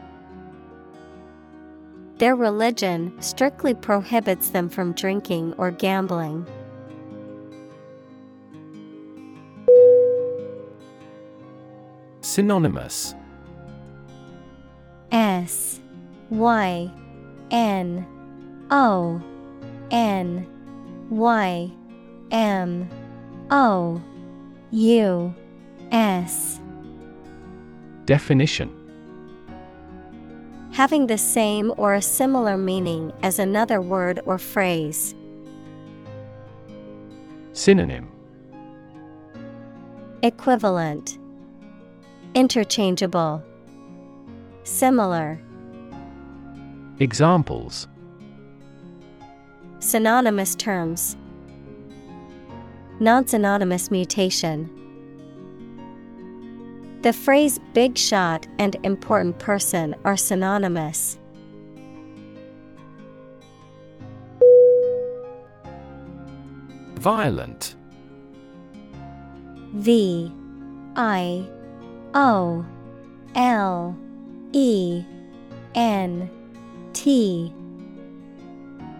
Their religion strictly prohibits them from drinking or gambling. Synonymous. S Y N O N Y M O U S. Definition Having the same or a similar meaning as another word or phrase. Synonym. Equivalent. Interchangeable. Similar. Examples. Synonymous terms. Non-synonymous mutation The phrase big shot and important person are synonymous. Violent. V I O L E N T.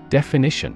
Definition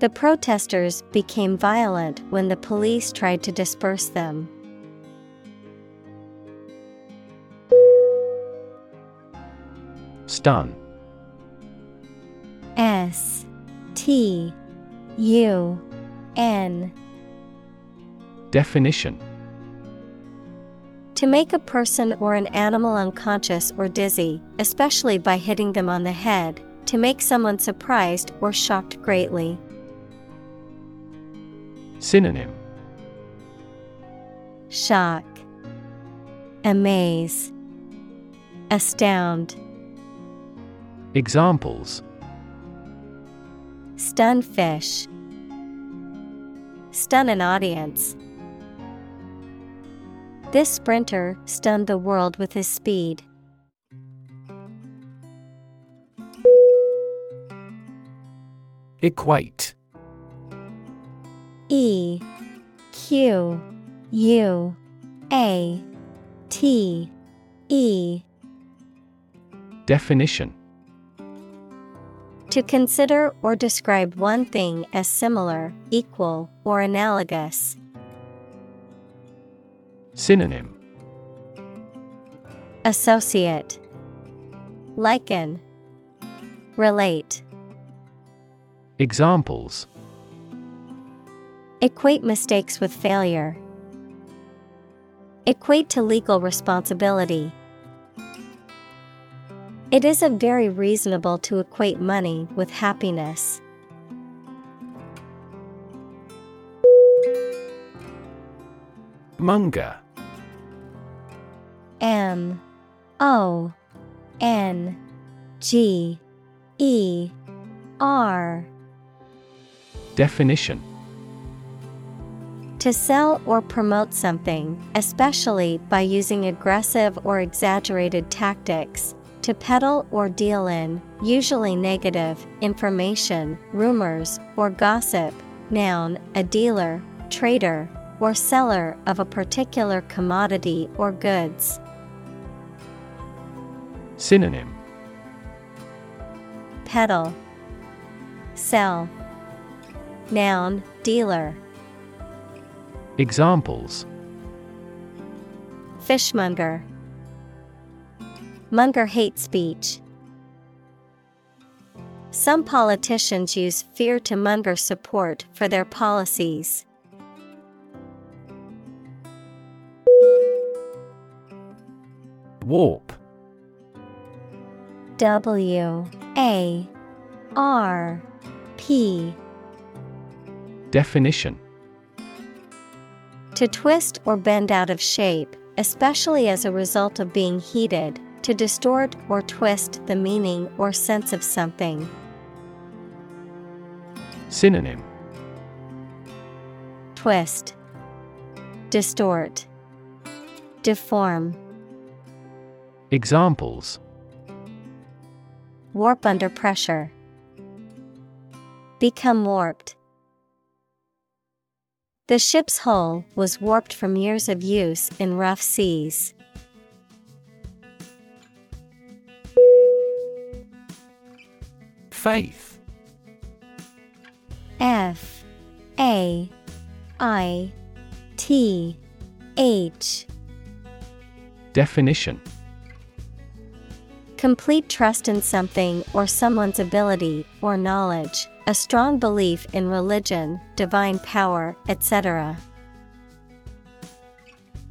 The protesters became violent when the police tried to disperse them. Stun S T U N Definition To make a person or an animal unconscious or dizzy, especially by hitting them on the head, to make someone surprised or shocked greatly. Synonym Shock, Amaze, Astound. Examples Stun fish. Stun an audience. This sprinter stunned the world with his speed. Equate E Q U A T E. Definition. To consider or describe one thing as similar, equal, or analogous. Synonym. Associate. Liken. Relate. Examples Equate mistakes with failure. Equate to legal responsibility. It isn't very reasonable to equate money with happiness. Monger. M O N G E R. Definition To sell or promote something, especially by using aggressive or exaggerated tactics, to peddle or deal in, usually negative, information, rumors, or gossip. Noun, a dealer, trader, or seller of a particular commodity or goods. Synonym Peddle, Sell. Noun, dealer. Examples Fishmonger. Munger hate speech. Some politicians use fear to monger support for their policies. Warp W A R P. Definition To twist or bend out of shape, especially as a result of being heated, to distort or twist the meaning or sense of something. Synonym Twist, Distort, Deform. Examples Warp under pressure. Become warped. The ship's hull was warped from years of use in rough seas. Faith. F. A. I. T. H. Definition. Complete trust in something or someone's ability or knowledge, a strong belief in religion, divine power, etc.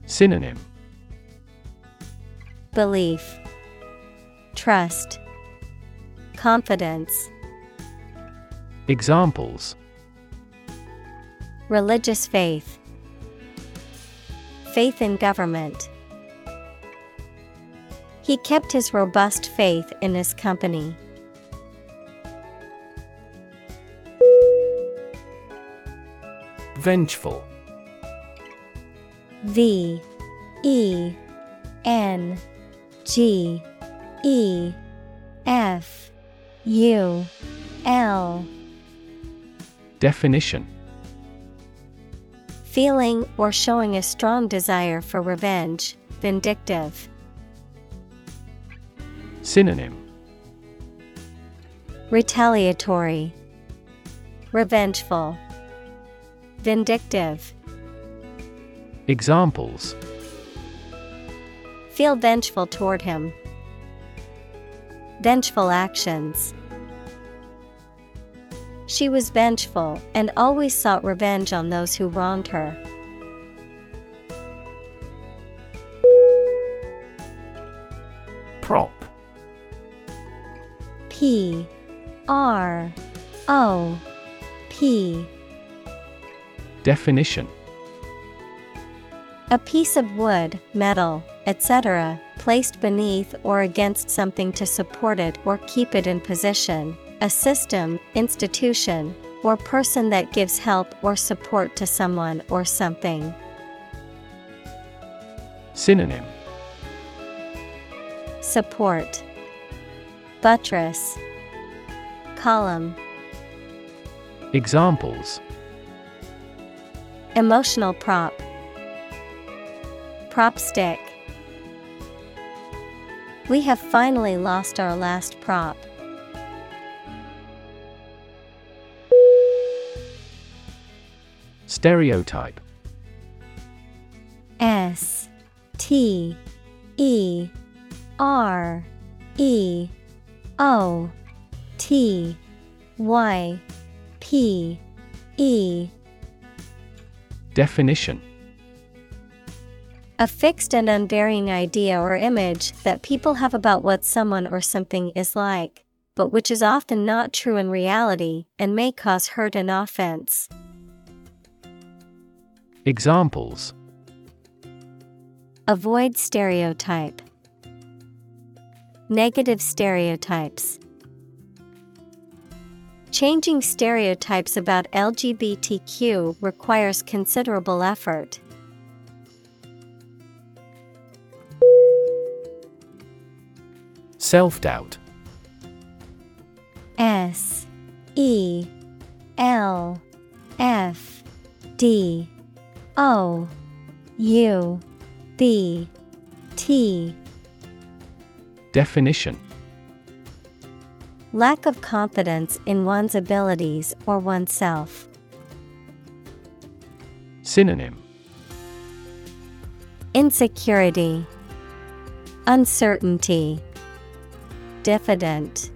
Synonym Belief, Trust, Confidence, Examples Religious faith, Faith in government. He kept his robust faith in his company. Vengeful. V E N G E F U L. Definition. Feeling or showing a strong desire for revenge, vindictive. Synonym. Retaliatory, Revengeful, Vindictive. Examples Feel vengeful toward him. Vengeful actions. She was vengeful and always sought revenge on those who wronged her. Prop P R O P Definition A piece of wood, metal, etc., placed beneath or against something to support it or keep it in position, a system, institution, or person that gives help or support to someone or something. Synonym Support Buttress Column Examples Emotional prop. Prop stick. We have finally lost our last prop. Stereotype. S T E R E O T Y P E Definition A fixed and unvarying idea or image that people have about what someone or something is like, but which is often not true in reality and may cause hurt and offense. Examples Avoid stereotype. Negative stereotypes. Changing stereotypes about LGBTQ requires considerable effort. Self doubt. S E L F D O U B T Definition Lack of confidence in one's abilities or oneself. Synonym Insecurity, Uncertainty, Diffident.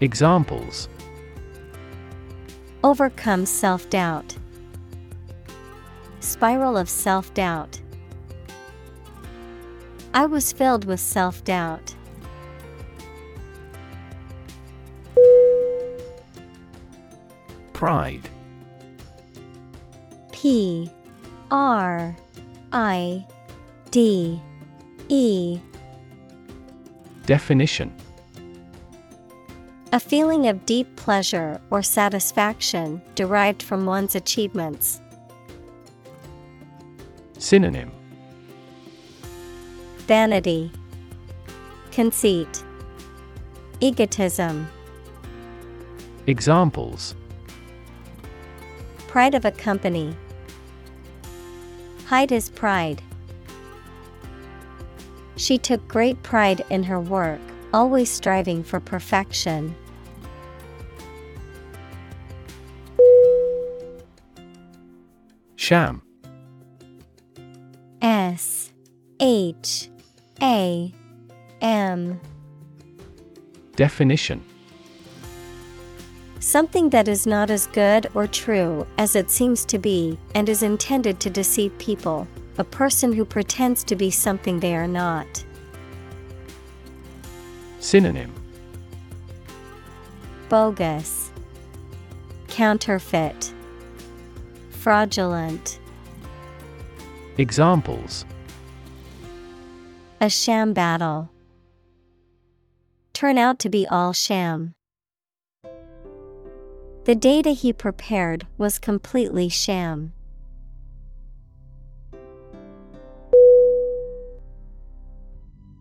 Examples Overcome self doubt. Spiral of self doubt. I was filled with self doubt. Pride. P R I D E Definition A feeling of deep pleasure or satisfaction derived from one's achievements. Synonym Vanity, Conceit, Egotism. Examples Pride of a company. Hide his pride. She took great pride in her work, always striving for perfection. Sham. S H A M. Definition Something that is not as good or true as it seems to be and is intended to deceive people, a person who pretends to be something they are not. Synonym Bogus, Counterfeit, Fraudulent. Examples A sham battle. Turn out to be all sham. The data he prepared was completely sham.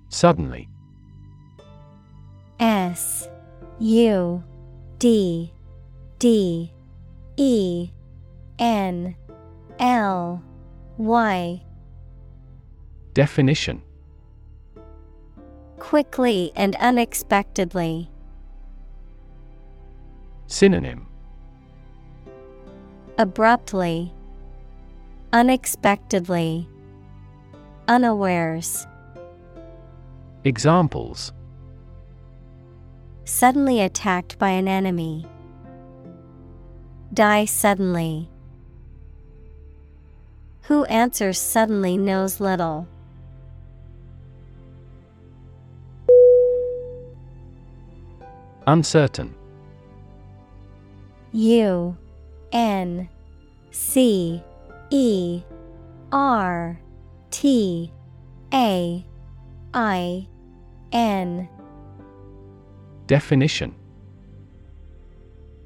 Suddenly. S U D D E N L Y Definition Quickly and unexpectedly. Synonym Abruptly, Unexpectedly, Unawares. Examples Suddenly attacked by an enemy. Die suddenly. Who answers suddenly knows little. Uncertain. U N C E R T A I N. Definition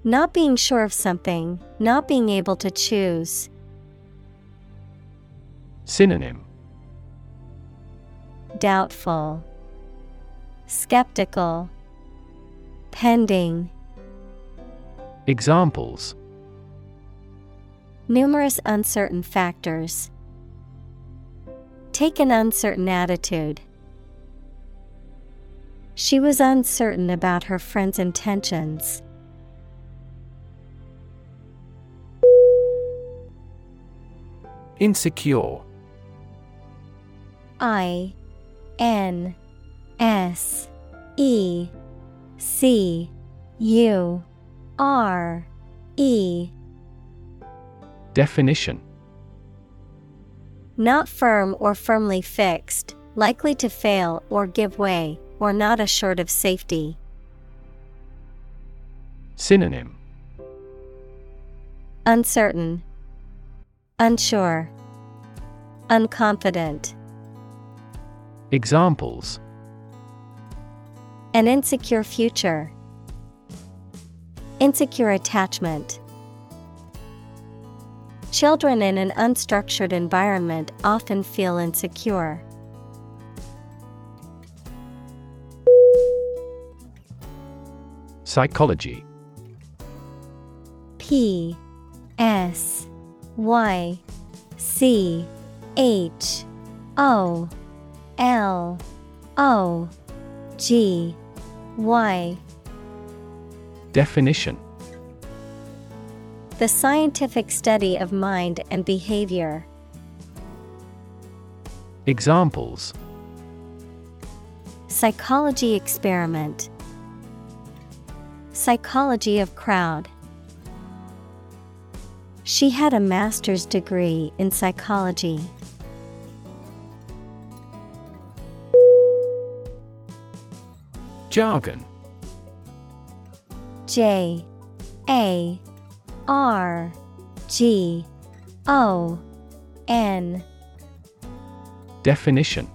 Not being sure of something, not being able to choose. Synonym Doubtful, Skeptical, Pending. Examples Numerous uncertain factors. Take an uncertain attitude. She was uncertain about her friend's intentions. Insecure. I N S E C U R E Definition Not firm or firmly fixed, likely to fail or give way, or not assured of safety. Synonym Uncertain, Unsure, Unconfident. Examples An insecure future. Insecure attachment. Children in an unstructured environment often feel insecure. Psychology. P S Y C H O L O G Y. Definition The scientific study of mind and behavior. Examples Psychology experiment. Psychology of crowd. She had a master's degree in psychology. Jargon J A R G O N Definition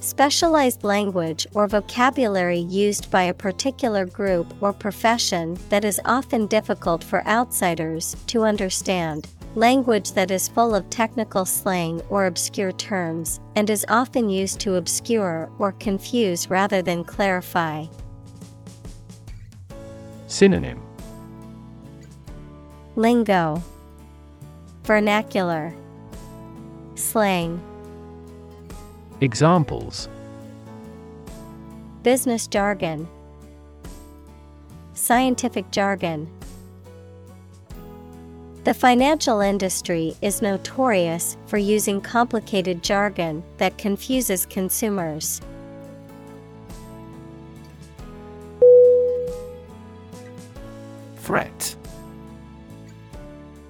Specialized language or vocabulary used by a particular group or profession that is often difficult for outsiders to understand. Language that is full of technical slang or obscure terms and is often used to obscure or confuse rather than clarify. Synonym Lingo, Vernacular, Slang. Examples Business jargon, Scientific jargon. The financial industry is notorious for using complicated jargon that confuses consumers. Threat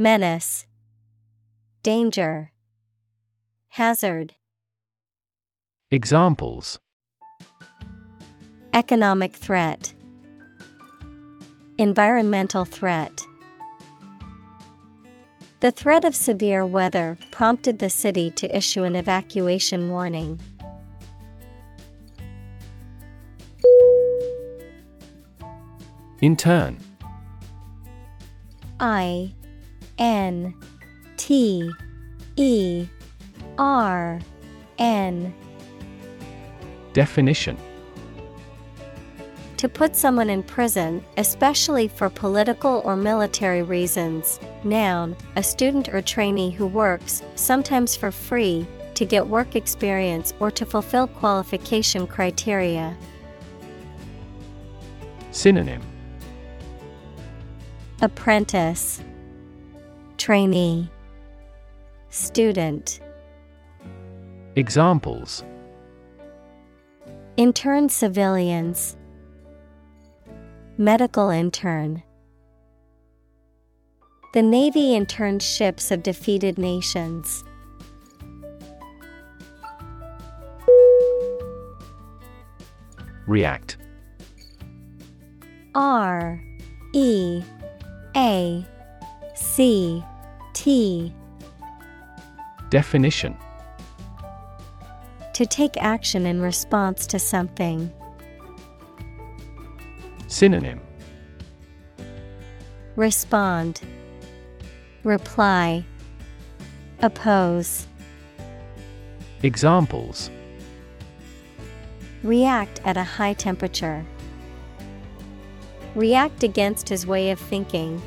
Menace, Danger, Hazard, Examples. Economic threat, Environmental threat. The threat of severe weather prompted the city to issue an evacuation warning. In turn, I N T E R N Definition To put someone in prison, especially for political or military reasons. Noun, a student or trainee who works, sometimes for free, to get work experience or to fulfill qualification criteria. Synonym Apprentice, Trainee, Student, Examples Intern civilians, Medical intern. The Navy interned ships of defeated nations. React R E A C T Definition To take action in response to something. Synonym Respond, Reply, Oppose. Examples React at a high temperature. React against his way of thinking.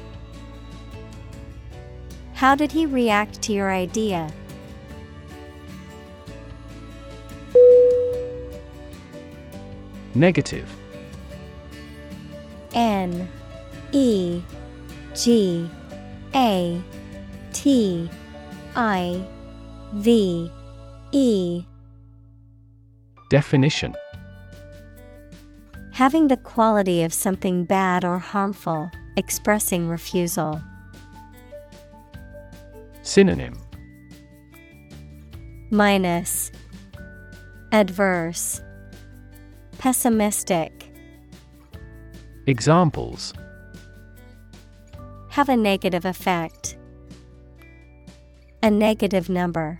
How did he react to your idea? Negative N E G A T I V E Definition Having the quality of something bad or harmful, expressing refusal. Synonym Minus Adverse Pessimistic Examples Have a negative effect. A negative number.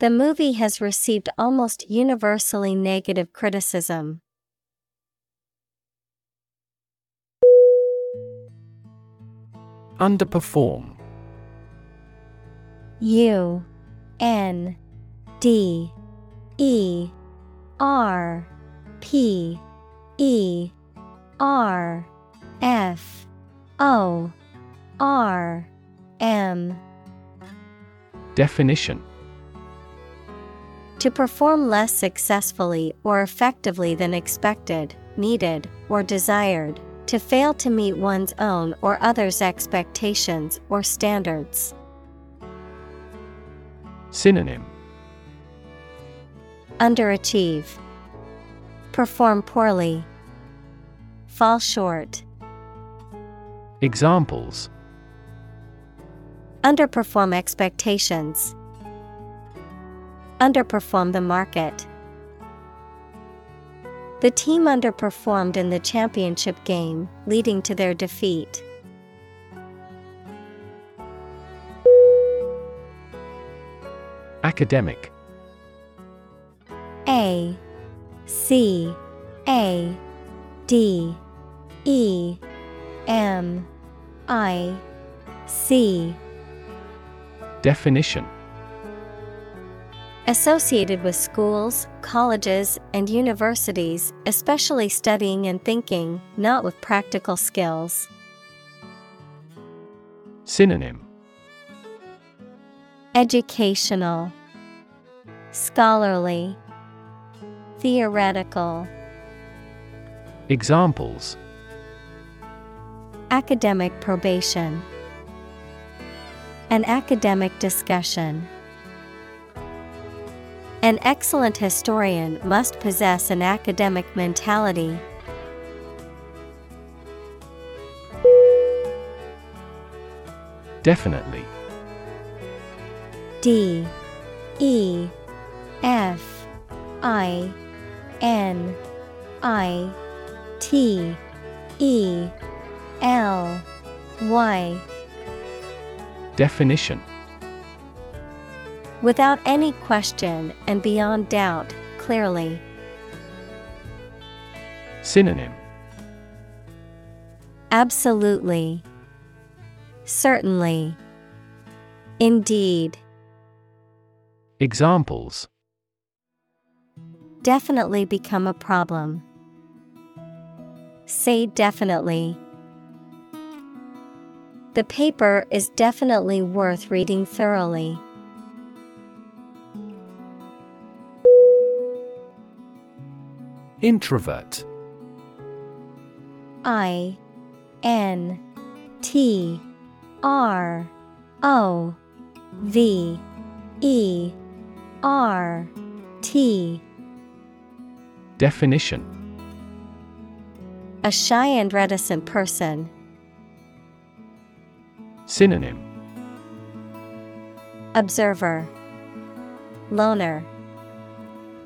The movie has received almost universally negative criticism. Underperform. U N D E R P E R F O R M. Definition. To perform less successfully or effectively than expected, needed, or desired, to fail to meet one's own or others' expectations or standards. Synonym Underachieve. Perform poorly. Fall short. Examples Underperform expectations. Underperform the market. The team underperformed in the championship game, leading to their defeat. Academic. A C A D E M I C. Definition Associated with schools, colleges, and universities, especially studying and thinking, not with practical skills. Synonym. Educational, Scholarly, Theoretical, Examples. Academic probation, An academic discussion. An excellent historian must possess an academic mentality. Definitely. D. E. F. I. N. I. T. E. L. Y. Definition Without any question and beyond doubt, clearly. Synonym Absolutely. Certainly. Indeed. Examples Definitely become a problem. Say definitely. The paper is definitely worth reading thoroughly. Introvert. I N T R O V E R T. Definition. A shy and reticent person. Synonym. Observer. Loner.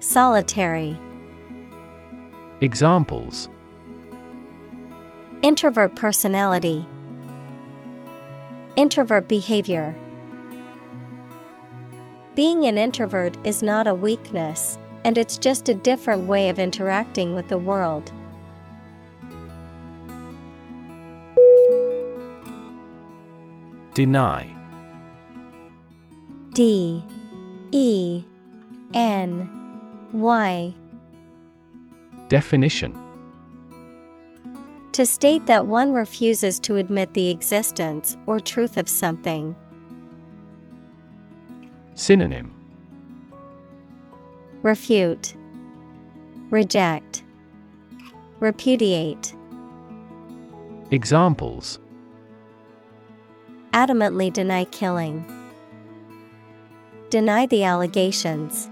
Solitary Examples. Introvert personality. Introvert behavior. Being an introvert is not a weakness, and it's just a different way of interacting with the world. Deny. D E N Y Definition To state that one refuses to admit the existence or truth of something. Synonym Refute, Reject, Repudiate. Examples Adamantly deny killing. Deny the allegations.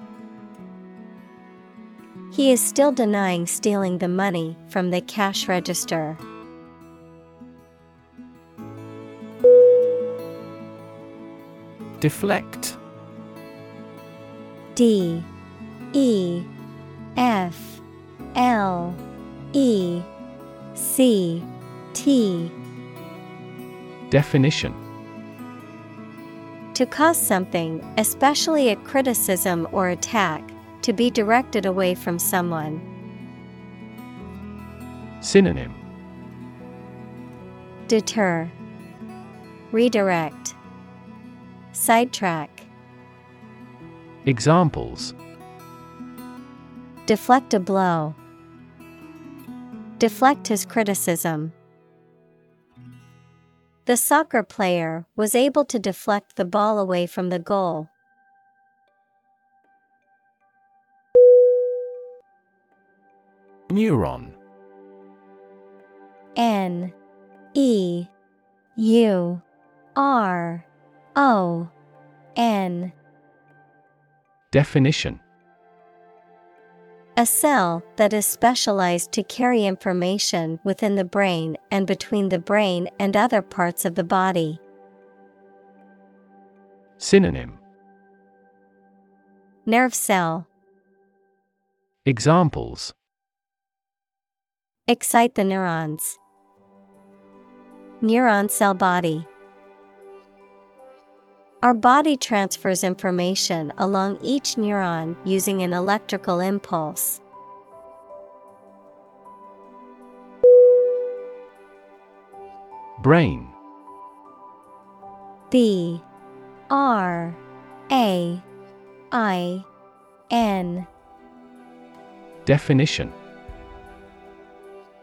He is still denying stealing the money from the cash register. Deflect. D. E. F. L. E. C. T. Definition. To cause something, especially a criticism or attack, to be directed away from someone. Synonym Deter, Redirect, Sidetrack. Examples Deflect a blow. Deflect his criticism. The soccer player was able to deflect the ball away from the goal. Neuron. N E U R O N. Definition. A cell that is specialized to carry information within the brain and between the brain and other parts of the body. Synonym. Nerve cell. Examples Excite the neurons. Neuron cell body. Our body transfers information along each neuron using an electrical impulse. Brain B R A I N Definition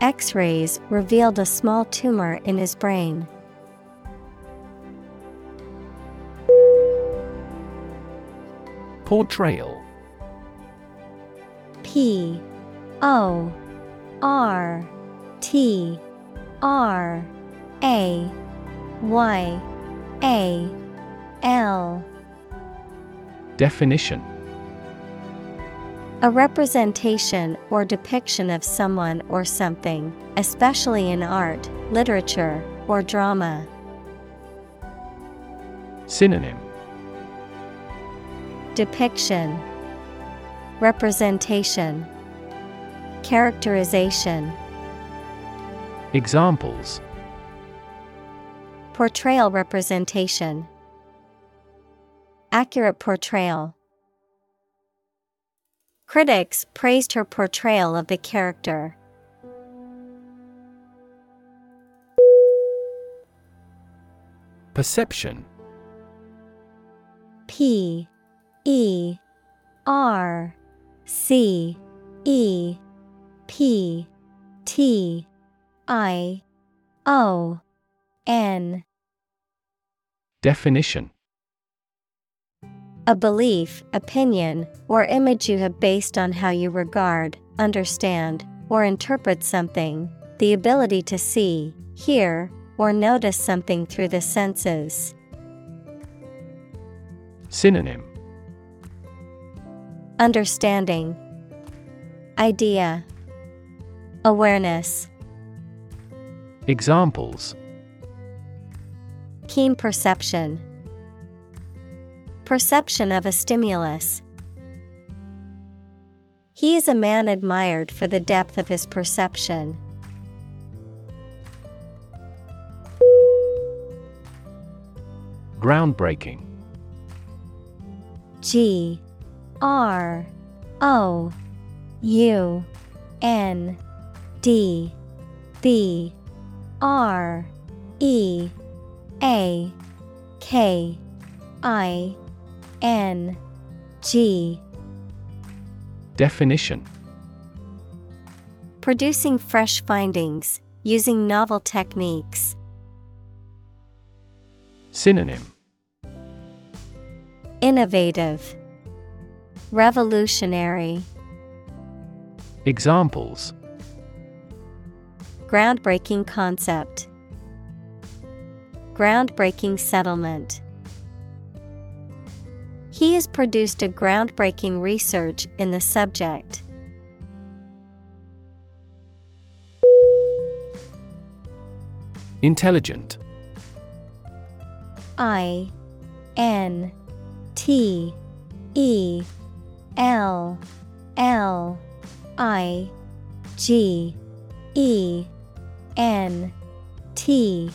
X rays revealed a small tumor in his brain. Portrayal. P O R T R A Y A L. Definition A representation or depiction of someone or something, especially in art, literature, or drama. Synonym. Depiction. Representation. Characterization. Examples. Portrayal representation. Accurate portrayal Critics praised her portrayal of the character. Perception. P E R C E P T I O N. Definition A belief, opinion, or image you have based on how you regard, understand, or interpret something, the ability to see, hear, or notice something through the senses. Synonym. Understanding, Idea, Awareness, Examples. Keen perception, Perception of a stimulus. He is a man admired for the depth of his perception. Groundbreaking G R O U N D B R E A K I N G. Definition Producing fresh findings, using novel techniques. Synonym Innovative, Revolutionary. Examples Groundbreaking concept, Groundbreaking settlement. He has produced a groundbreaking research in the subject. Intelligent. I N T E L L I G E N T.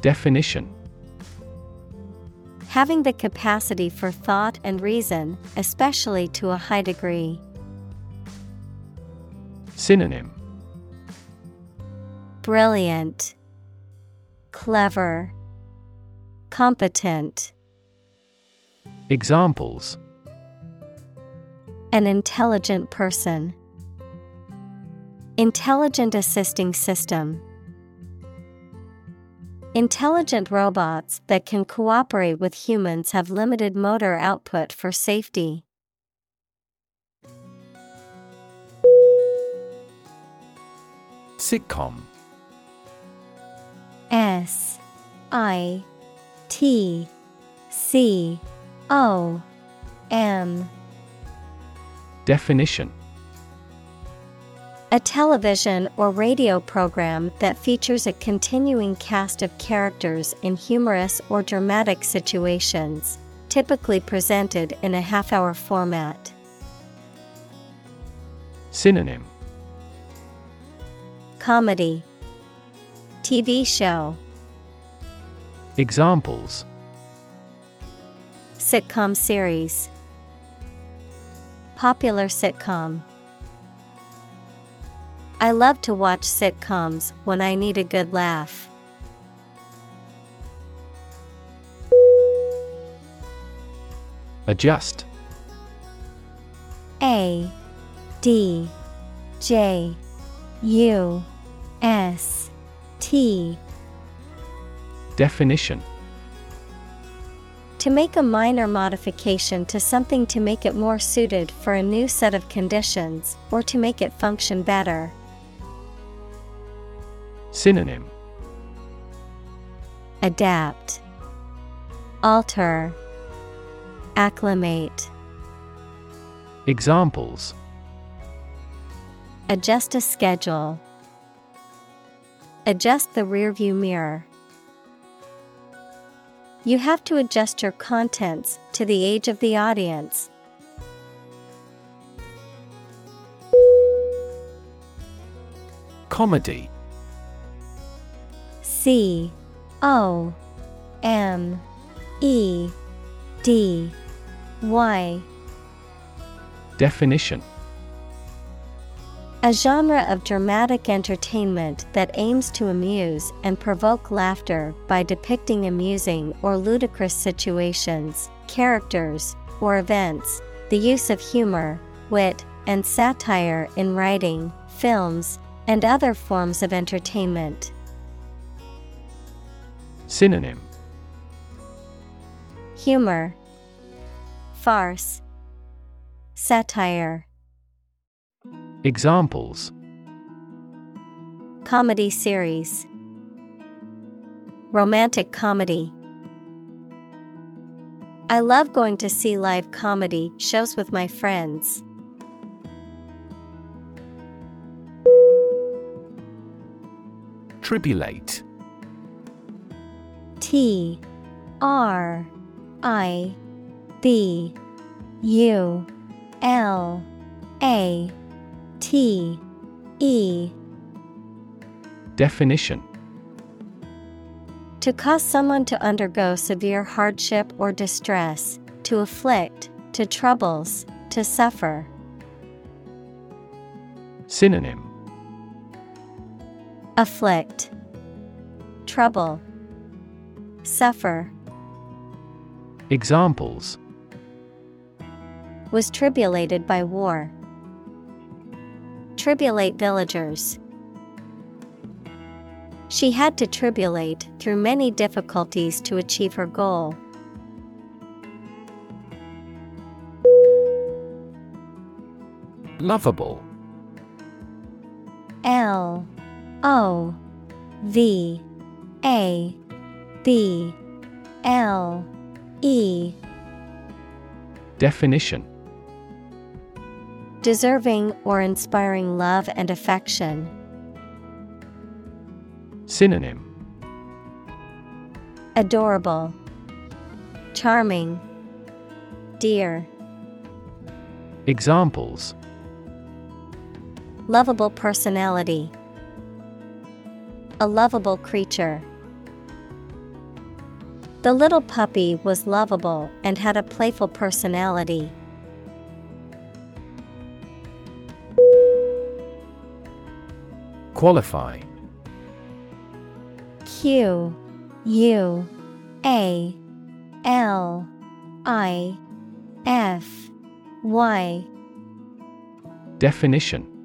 Definition Having the capacity for thought and reason, especially to a high degree. Synonym Brilliant, Clever, Competent. Examples An intelligent person. Intelligent assisting system. Intelligent robots that can cooperate with humans have limited motor output for safety. Sitcom. S I T C O M. Definition A television or radio program that features a continuing cast of characters in humorous or dramatic situations, typically presented in a half hour format. Synonym. Comedy. TV show. Examples. Sitcom series. Popular sitcom I love to watch sitcoms when I need a good laugh. Adjust A D J U S T Definition To make a minor modification to something to make it more suited for a new set of conditions or to make it function better. Synonym Adapt, Alter, Acclimate. Examples Adjust a schedule. Adjust the rearview mirror. You have to adjust your contents to the age of the audience. Comedy C O M E D Y Definition A genre of dramatic entertainment that aims to amuse and provoke laughter by depicting amusing or ludicrous situations, characters, or events. The use of humor, wit, and satire in writing, films, and other forms of entertainment. Synonym Humor, Farce, Satire. Examples Comedy series, Romantic comedy. I love going to see live comedy shows with my friends. Tribulate T R I B U L A T E. Definition. To cause someone to undergo severe hardship or distress, to afflict, to troubles, to suffer. Synonym. Afflict, Trouble, Suffer. Examples Was tribulated by war. Tribulate villagers. She had to tribulate through many difficulties to achieve her goal. Lovable L O V A B L E Definition Deserving or inspiring love and affection. Synonym Adorable, Charming, Dear. Examples Lovable personality. A lovable creature. The little puppy was lovable and had a playful personality. Qualify. Q U A L I F Y. Definition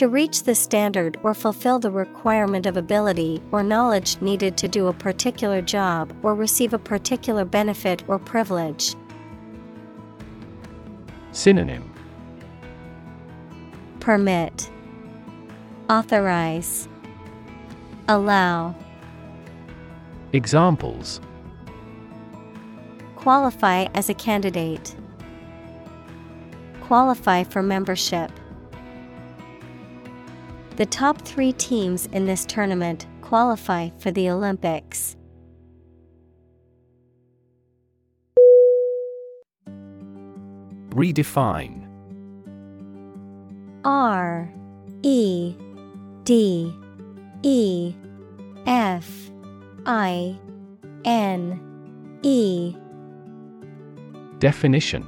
To reach the standard or fulfill the requirement of ability or knowledge needed to do a particular job or receive a particular benefit or privilege. Synonym. Permit, Authorize, Allow, Examples. Qualify as a candidate, Qualify for membership. The top three teams in this tournament qualify for the Olympics. Redefine. R E D E F I N E. Definition.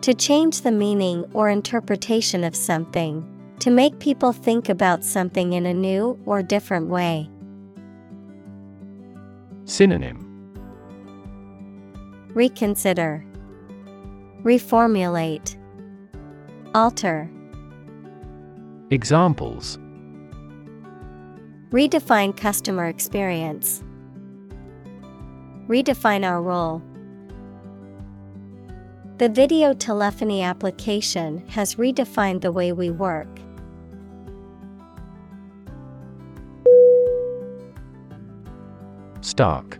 To change the meaning or interpretation of something, to make people think about something in a new or different way. Synonym Reconsider, Reformulate, Alter. Examples Redefine customer experience. Redefine our role. The video telephony application has redefined the way we work. Stark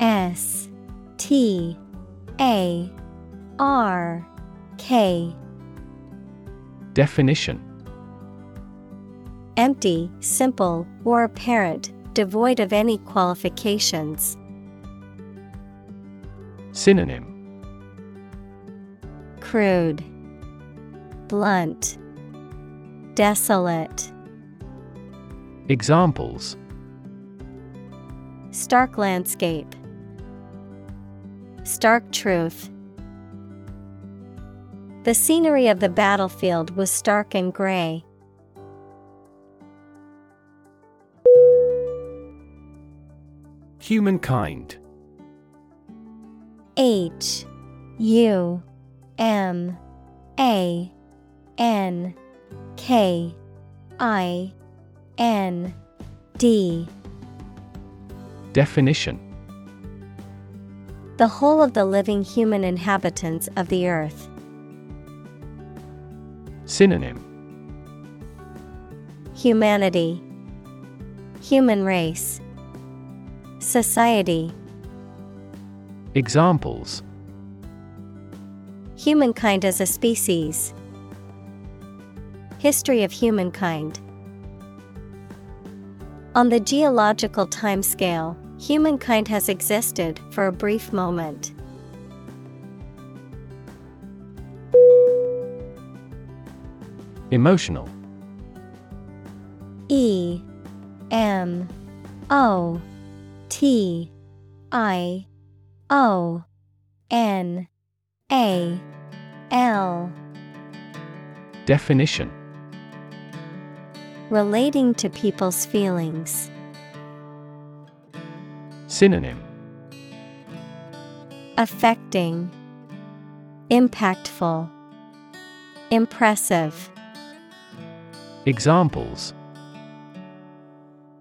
S T A R K. Definition. Empty, simple, or apparent, devoid of any qualifications. Synonym. Crude, Blunt, Desolate. Examples Stark landscape. Stark truth. The scenery of the battlefield was stark and gray. Humankind H U M A N K I N D Definition The whole of the living human inhabitants of the earth. Synonym Humanity, Human race, Society. Examples Humankind as a species. History of humankind. On the geological timescale, humankind has existed for a brief moment. Emotional E M O T I O N A L Definition Relating to people's feelings. Synonym Affecting, Impactful, Impressive. Examples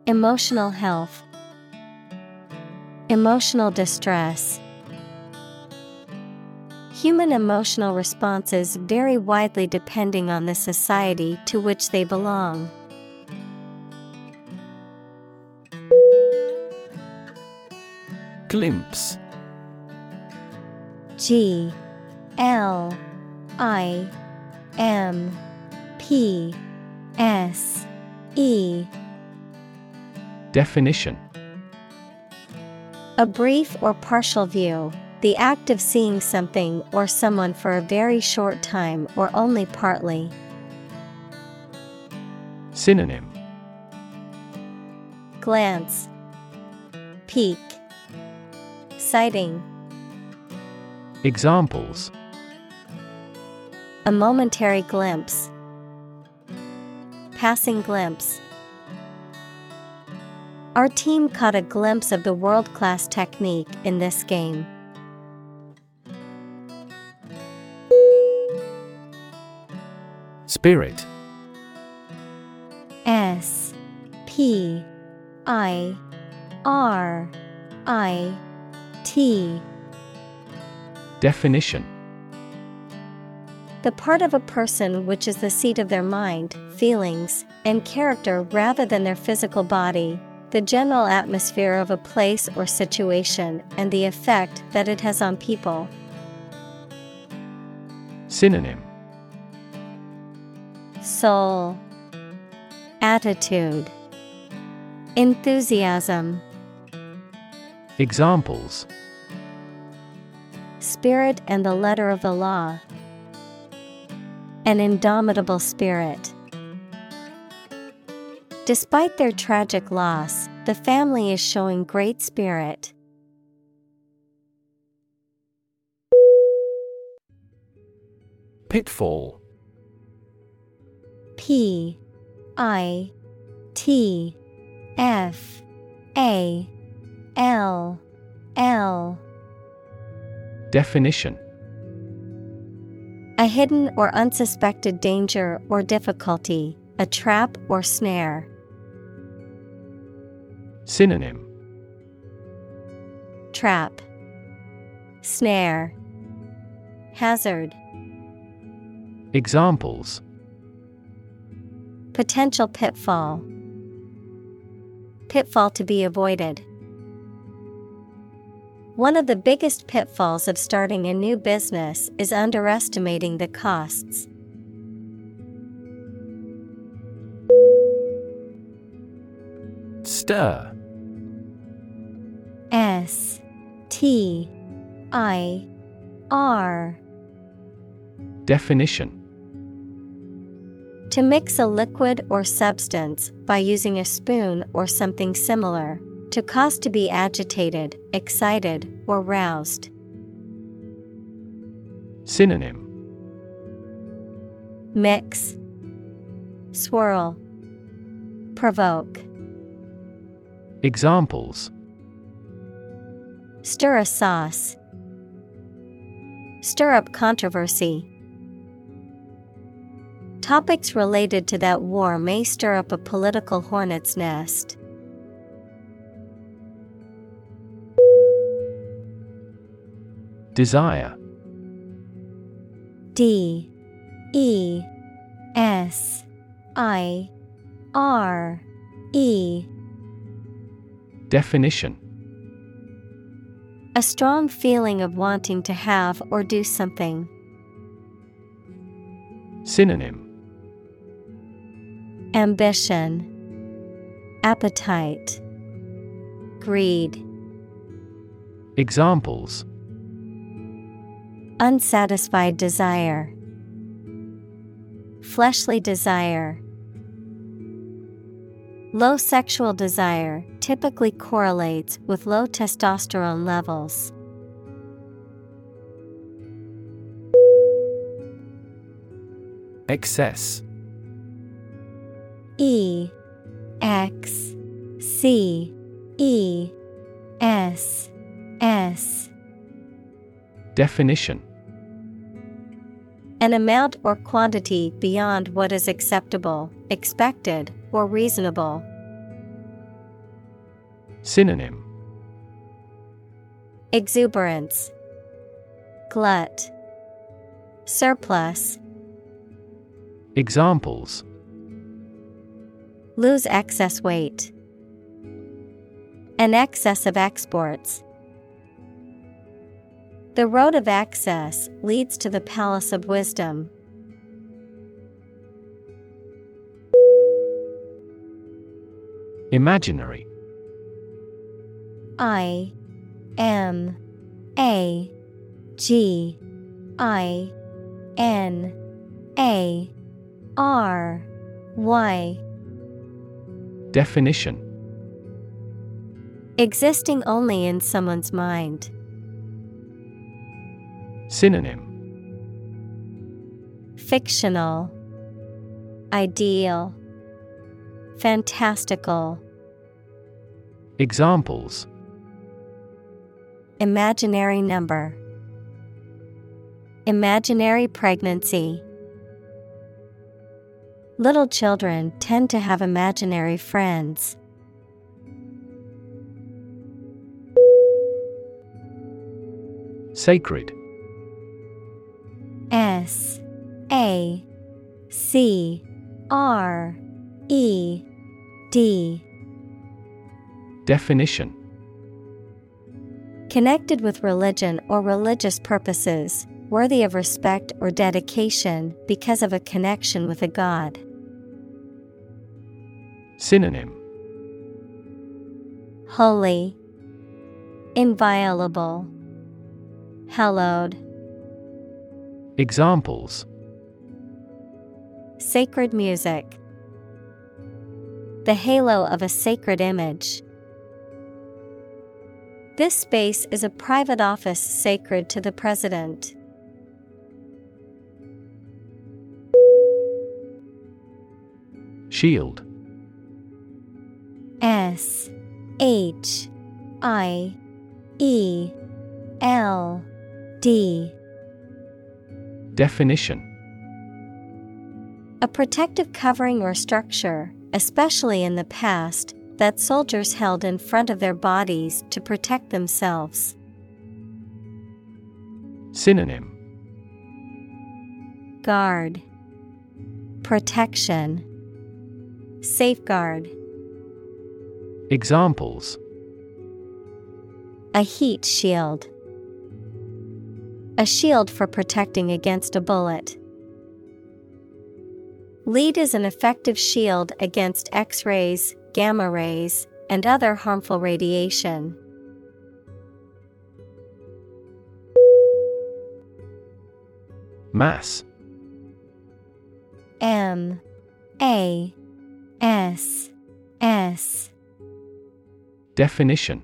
Emotional health, Emotional distress. Human emotional responses vary widely depending on the society to which they belong. Glimpse. G L I M P S E. Definition. A brief or partial view, the act of seeing something or someone for a very short time or only partly. Synonym. Glance, Peek, Sighting. Examples A momentary glimpse. Passing glimpse. Our team caught a glimpse of the world class technique in this game. Spirit S P I R I T. Definition. The part of a person which is the seat of their mind, feelings, and character rather than their physical body, the general atmosphere of a place or situation, and the effect that it has on people. Synonym. Soul, Attitude, Enthusiasm, Examples Spirit and the letter of the law. An indomitable spirit. Despite their tragic loss, the family is showing great spirit. Pitfall P I T F A L L Definition A hidden or unsuspected danger or difficulty, a trap or snare. Synonym Trap, Snare, Hazard. Examples Potential pitfall. Pitfall to be avoided. One of the biggest pitfalls of starting a new business is underestimating the costs. Stir S T I R Definition To mix a liquid or substance by using a spoon or something similar. To cause to be agitated, excited, or roused. Synonym Mix, Swirl, Provoke. Examples Stir a sauce. Stir up controversy. Topics related to that war may stir up a political hornet's nest. Desire. D E S I R E. Definition. A strong feeling of wanting to have or do something. Synonym. Ambition, Appetite, Greed, Examples Unsatisfied desire, Fleshly desire. Low sexual desire typically correlates with low testosterone levels. Excess E X C E S S Definition An amount or quantity beyond what is acceptable, expected, or reasonable. Synonym Exuberance Glut Surplus Examples Lose excess weight. An excess of exports. The road of access leads to the palace of wisdom. Imaginary I M A G I N A R Y Definition Existing only in someone's mind. Synonym. Fictional. Ideal. Fantastical. Examples. Imaginary number. Imaginary pregnancy. Little children tend to have imaginary friends. Sacred S A C R E D. Definition. Connected with religion or religious purposes, worthy of respect or dedication because of a connection with a god. Synonym. Holy, Inviolable, Hallowed, Examples Sacred music, The halo of a sacred image. This space is a private office sacred to the President. Shield S H I E L D Definition A protective covering or structure, especially in the past, that soldiers held in front of their bodies to protect themselves. Synonym Guard, Protection, Safeguard. Examples A heat shield. A shield for protecting against a bullet. Lead is an effective shield against X rays, gamma rays, and other harmful radiation. Mass. M. A. S. S. Definition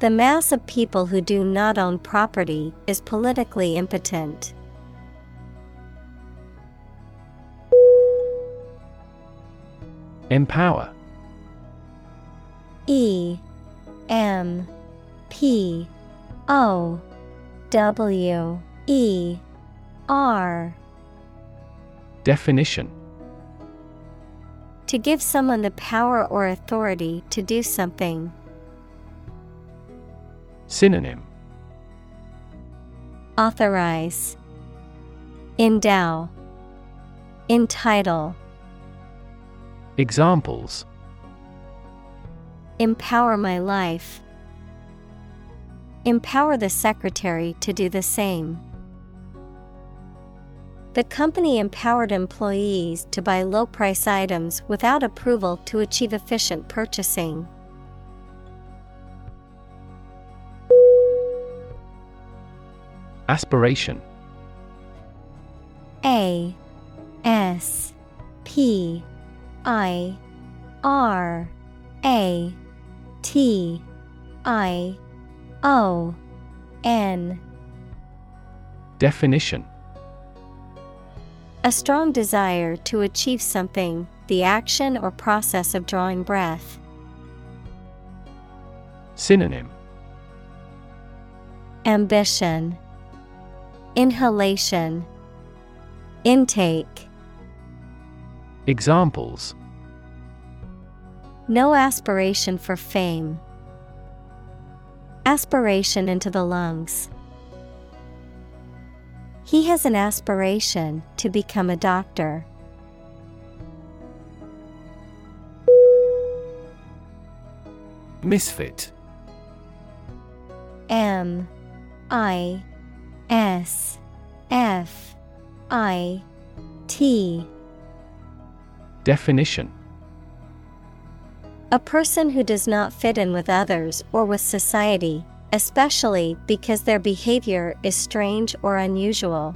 The mass of people who do not own property is politically impotent. Empower E M P O W E R Definition To give someone the power or authority to do something. Synonym Authorize, Endow, Entitle, Examples Empower my life. Empower the secretary to do the same. The company empowered employees to buy low price items without approval to achieve efficient purchasing. Aspiration. A S P I R A T I O N. Definition. A strong desire to achieve something, the action or process of drawing breath. Synonym. Ambition, Inhalation, Intake. Examples No aspiration for fame. Aspiration into the lungs. He has an aspiration to become a doctor. Misfit M I S F I T. Definition. A person who does not fit in with others or with society, especially because their behavior is strange or unusual.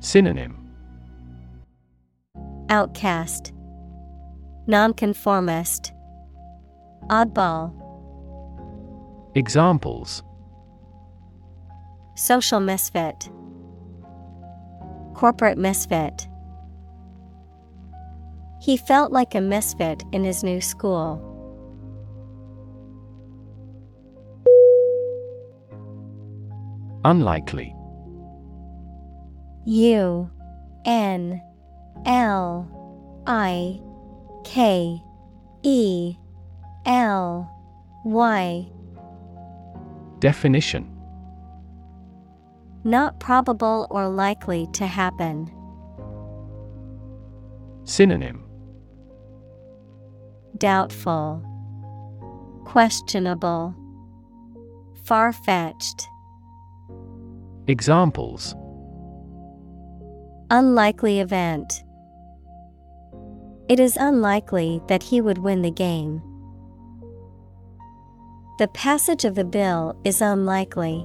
Synonym. Outcast, Nonconformist, Oddball, Examples Social misfit, Corporate misfit. He felt like a misfit in his new school. Unlikely U N L I K E L Y Definition Not probable or likely to happen. Synonym Doubtful, Questionable, Far fetched, Examples Unlikely event. It is unlikely that he would win the game. The passage of the bill is unlikely.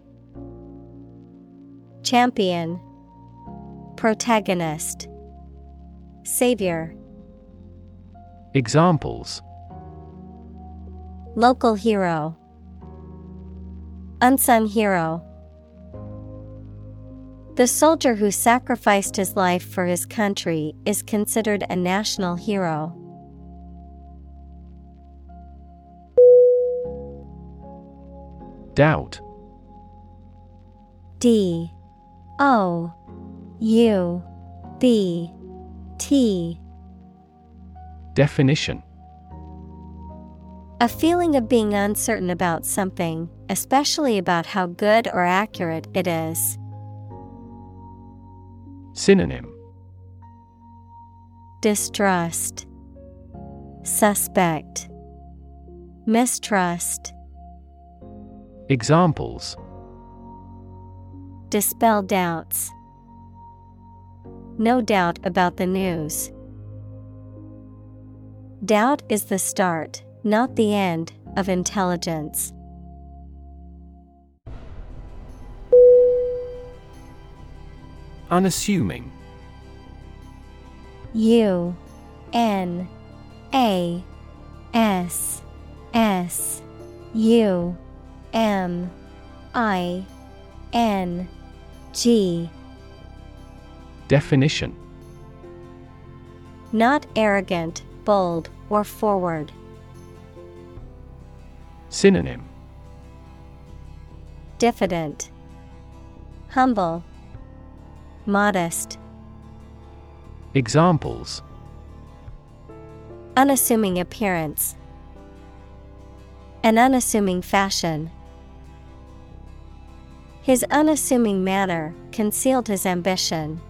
Champion, Protagonist, Savior, Examples. Local hero, Unsung hero. The soldier who sacrificed his life for his country is considered a national hero. Doubt. D O U B T. Definition. A feeling of being uncertain about something, especially about how good or accurate it is. Synonym. Distrust, Suspect, Mistrust, Examples Dispel doubts. No doubt about the news. Doubt is the start, not the end, of intelligence. Unassuming U N A S S U M I N G. Definition. Not arrogant, bold, or forward. Synonym. Diffident, Humble, Modest, Examples. Unassuming appearance. An unassuming fashion. His unassuming manner concealed his ambition.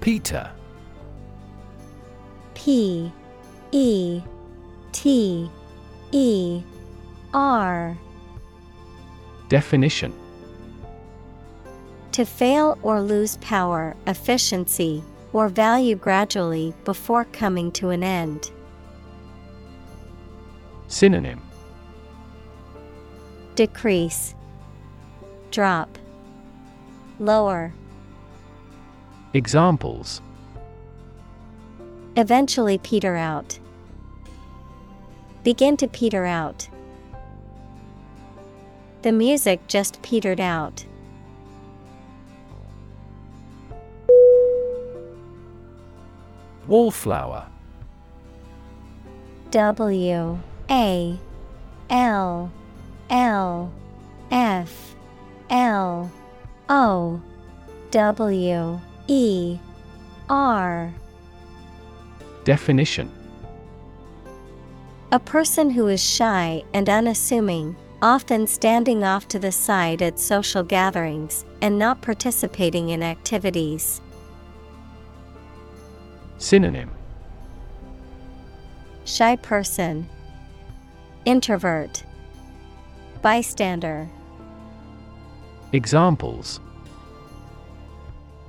Peter P E T E R Definition To fail or lose power, efficiency, or value gradually before coming to an end. Synonym Decrease, Drop, Lower. Examples Eventually peter out. Begin to peter out. The music just petered out. Wallflower W A L L F L O W E R. Definition. A person who is shy and unassuming, often standing off to the side at social gatherings and not participating in activities. Synonym. Shy person, Introvert, Bystander, Examples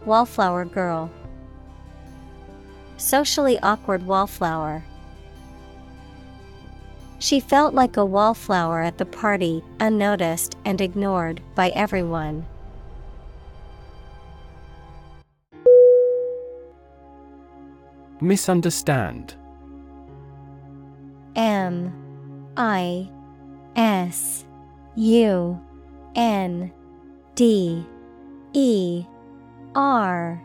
Wallflower girl. Socially awkward wallflower. She felt like a wallflower at the party, unnoticed and ignored by everyone. Misunderstand M I S U N D E R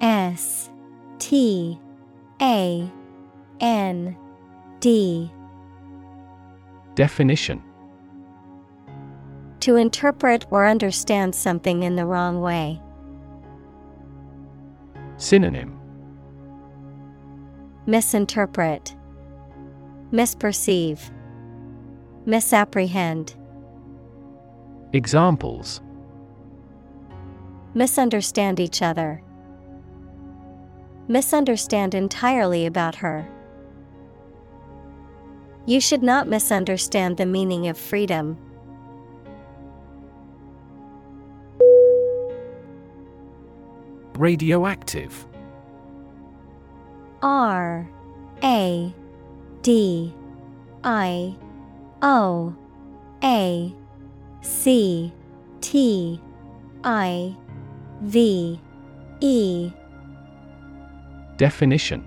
S T A N D Definition. To interpret or understand something in the wrong way. Synonym. Misinterpret, Misperceive, Misapprehend, Examples Misunderstand each other. Misunderstand entirely about her. You should not misunderstand the meaning of freedom. Radioactive R A D I O A C T I V E. Definition.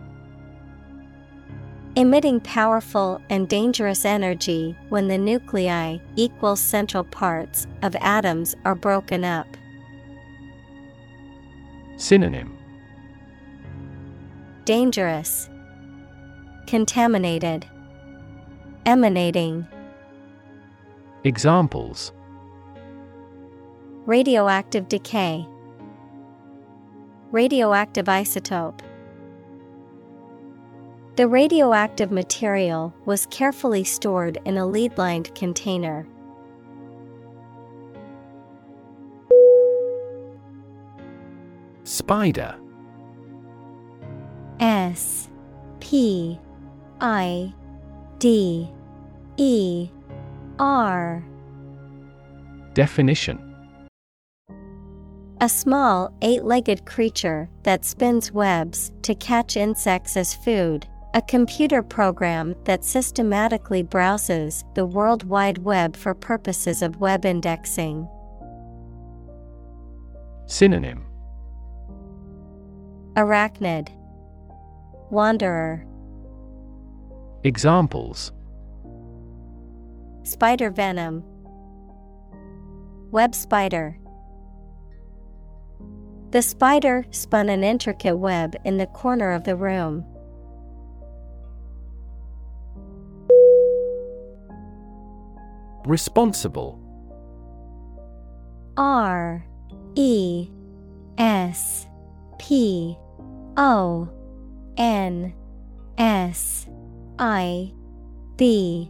Emitting powerful and dangerous energy when the nuclei, equal central parts, of atoms are broken up. Synonym. Dangerous, Contaminated, Emanating, Examples Radioactive decay, Radioactive isotope. The radioactive material was carefully stored in a lead lined container. Spider S P I D E R Definition. A small, eight legged creature that spins webs to catch insects as food. A computer program that systematically browses the World Wide Web for purposes of web indexing. Synonym. Arachnid. Wanderer. Examples Spider venom. Web spider. The spider spun an intricate web in the corner of the room. Responsible. R E S P O N S I B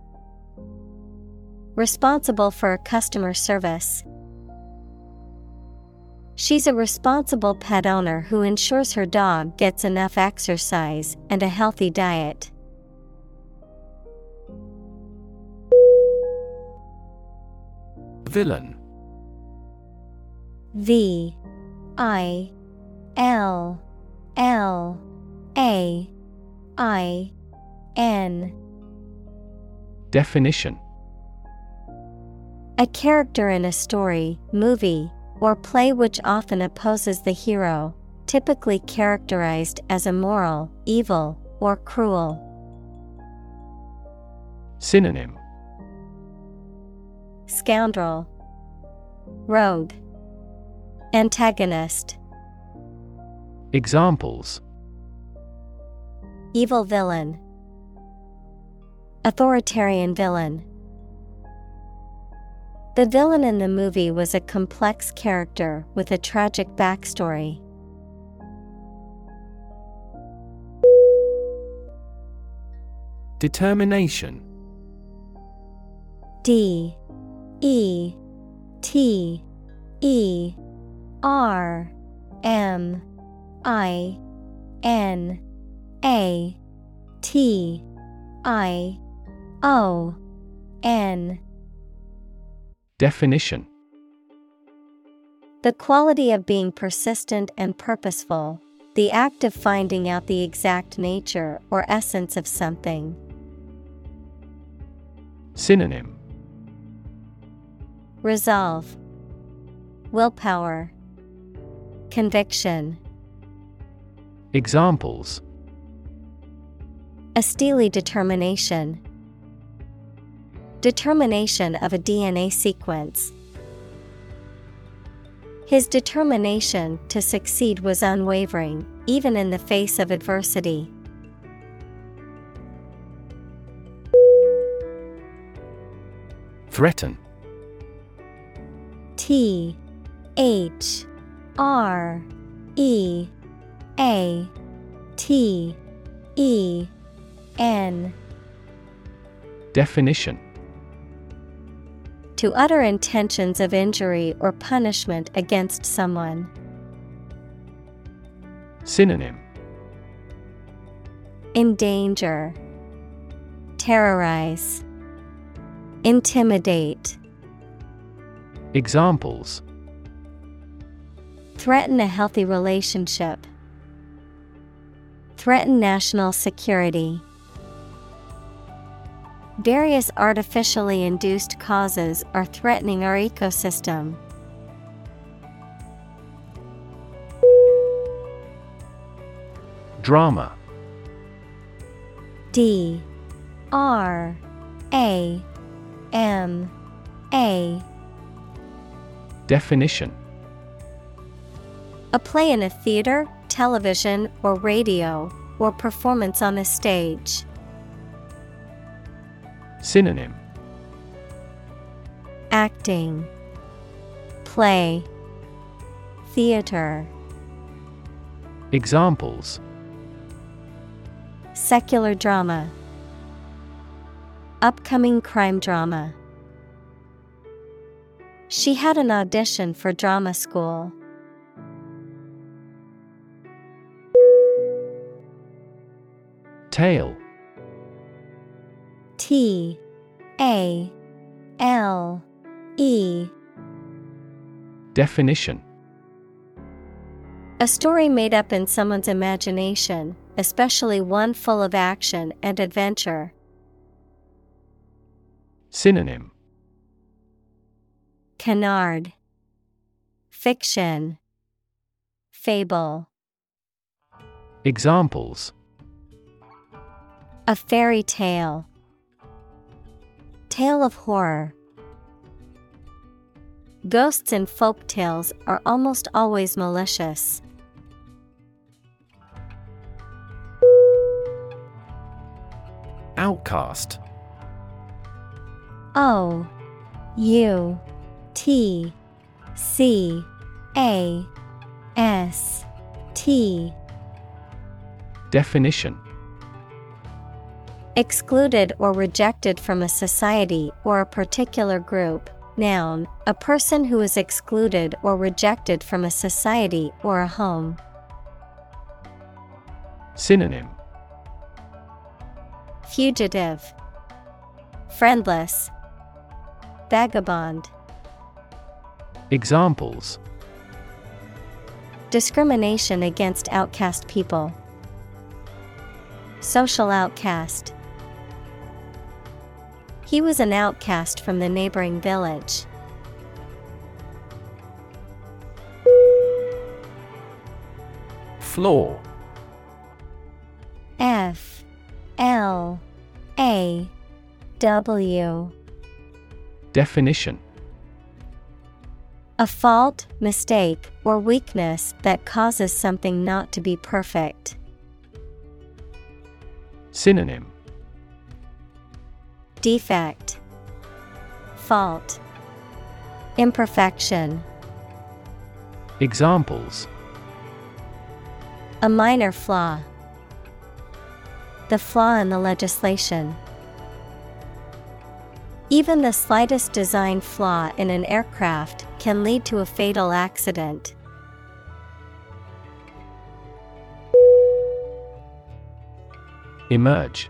Responsible for customer service. She's a responsible pet owner who ensures her dog gets enough exercise and a healthy diet. Villain V I L L A I N Definition A character in a story, movie, or play which often opposes the hero, typically characterized as immoral, evil, or cruel. Synonym. Scoundrel, Rogue, Antagonist, Examples. Evil villain, Authoritarian villain. The villain in the movie was a complex character with a tragic backstory. Determination. D. E. T. E. R. M. I. N. A. T. I. O. N Definition The quality of being persistent and purposeful, the act of finding out the exact nature or essence of something. Synonym Resolve, Willpower, Conviction. Examples A steely determination. Determination of a DNA sequence. His determination to succeed was unwavering, even in the face of adversity. Threaten T H R E A T E N Definition To utter intentions of injury or punishment against someone. Synonym Endanger, Terrorize, Intimidate. Examples Threaten a healthy relationship. Threaten national security. Various artificially induced causes are threatening our ecosystem. Drama. D. R. A. M. A. Definition. A play in a theater, television, or radio, or performance on a stage. Synonym Acting, Play, Theater. Examples Secular drama. Upcoming crime drama. She had an audition for drama school. Tale T A L E. Definition. A story made up in someone's imagination, especially one full of action and adventure. Synonym. Canard. Fiction. Fable. Examples. A fairy tale. Tale of horror. Ghosts in folk tales are almost always malicious. Outcast. O U T C A S T Definition Excluded or rejected from a society or a particular group. Noun, a person who is excluded or rejected from a society or a home. Synonym Fugitive, Friendless, Vagabond. Examples Discrimination against outcast people. Social outcast. He was an outcast from the neighboring village. Flaw F. L. A. W. Definition. A fault, mistake, or weakness that causes something not to be perfect. Synonym Defect, Fault, Imperfection. Examples A minor flaw. The flaw in the legislation. Even the slightest design flaw in an aircraft can lead to a fatal accident. Emerge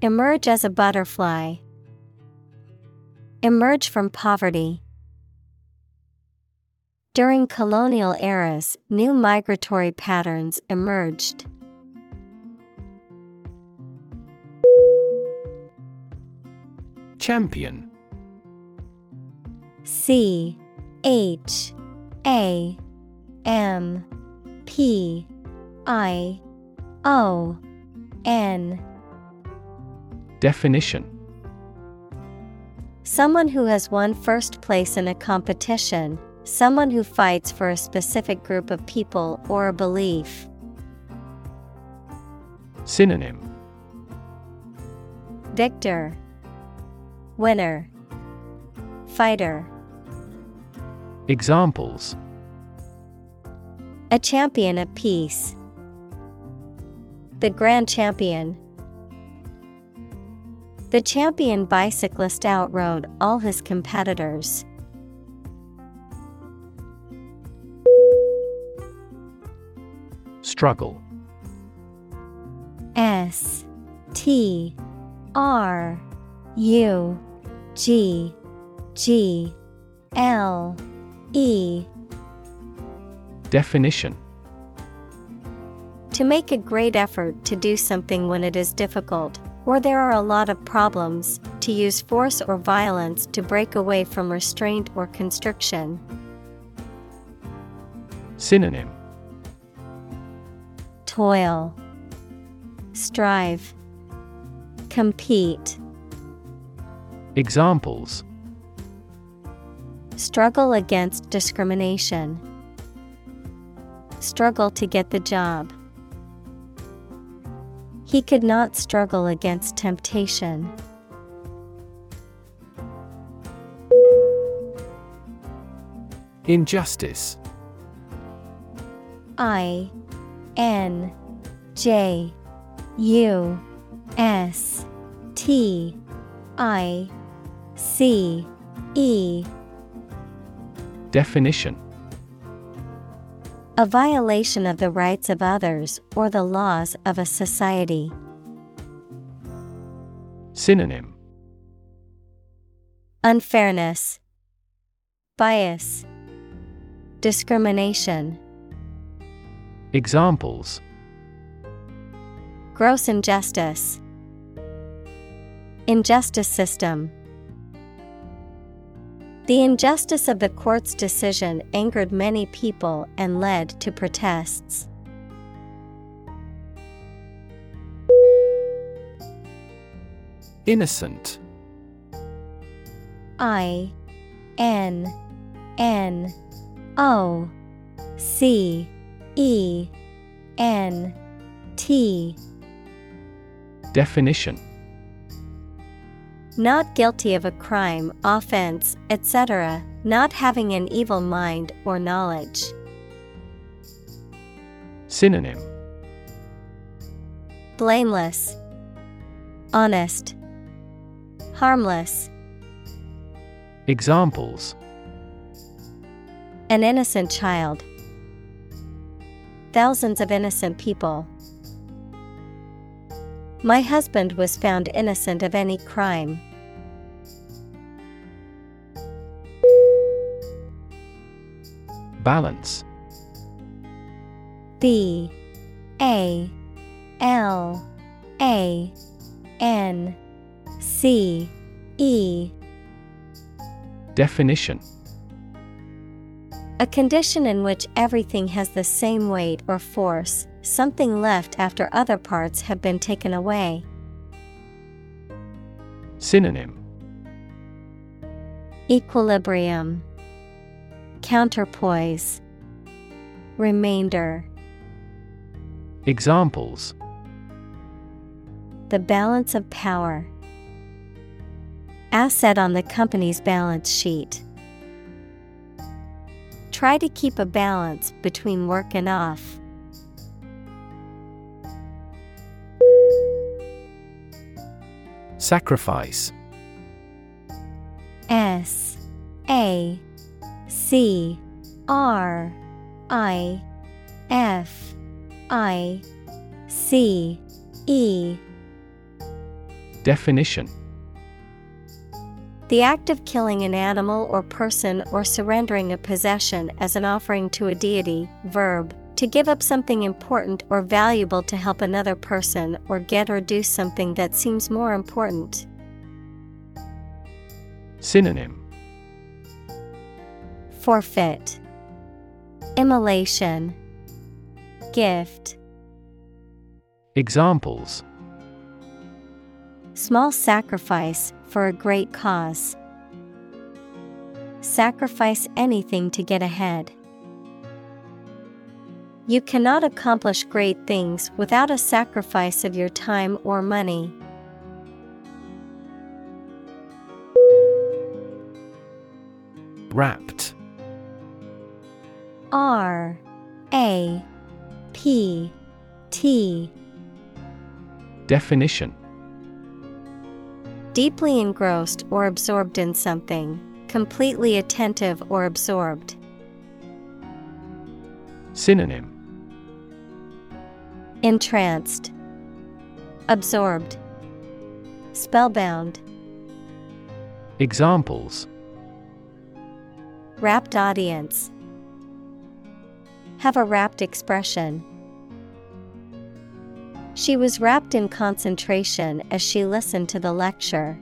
Emerge as a butterfly. Emerge from poverty. During colonial eras, new migratory patterns emerged. Champion C H A M P I O N Definition Someone who has won first place in a competition, someone who fights for a specific group of people or a belief. Synonym Victor, Winner, Fighter. Examples A champion of peace. The grand champion. The champion bicyclist outrode all his competitors. Struggle. S T R U G G L E. Definition. To make a great effort to do something when it is difficult, or there are a lot of problems, to use force or violence to break away from restraint or constriction. Synonym Toil, Strive, Compete. Examples Struggle against discrimination. Struggle to get the job. He could not struggle against temptation. Injustice. I N J U S T I C E. Definition A violation of the rights of others or the laws of a society. Synonym Unfairness, Bias, Discrimination. Examples Gross injustice, Injustice system. The injustice of the court's decision angered many people and led to protests. Innocent. I N N O C E N T. Definition Not guilty of a crime, offense, etc., not having an evil mind or knowledge. Synonym Blameless, Honest, Harmless. Examples An innocent child. Thousands of innocent people. My husband was found innocent of any crime. Balance. B A L A N C E. Definition. A condition in which everything has the same weight or force, something left after other parts have been taken away. Synonym. Equilibrium, Counterpoise, Remainder. Examples The balance of power. Asset on the company's balance sheet. Try to keep a balance between work and off. Sacrifice S A C R I F I C E Definition The act of killing an animal or person or surrendering a possession as an offering to a deity. Verb. To give up something important or valuable to help another person or get or do something that seems more important. Synonym Forfeit. Immolation. Gift. Examples Small sacrifice for a great cause. Sacrifice anything to get ahead. You cannot accomplish great things without a sacrifice of your time or money. Rapt R A P T. Definition. Deeply engrossed or absorbed in something, completely attentive or absorbed. Synonym. Entranced, Absorbed, Spellbound, Examples. Rapt audience. Have a rapt expression. She was rapt in concentration as she listened to the lecture.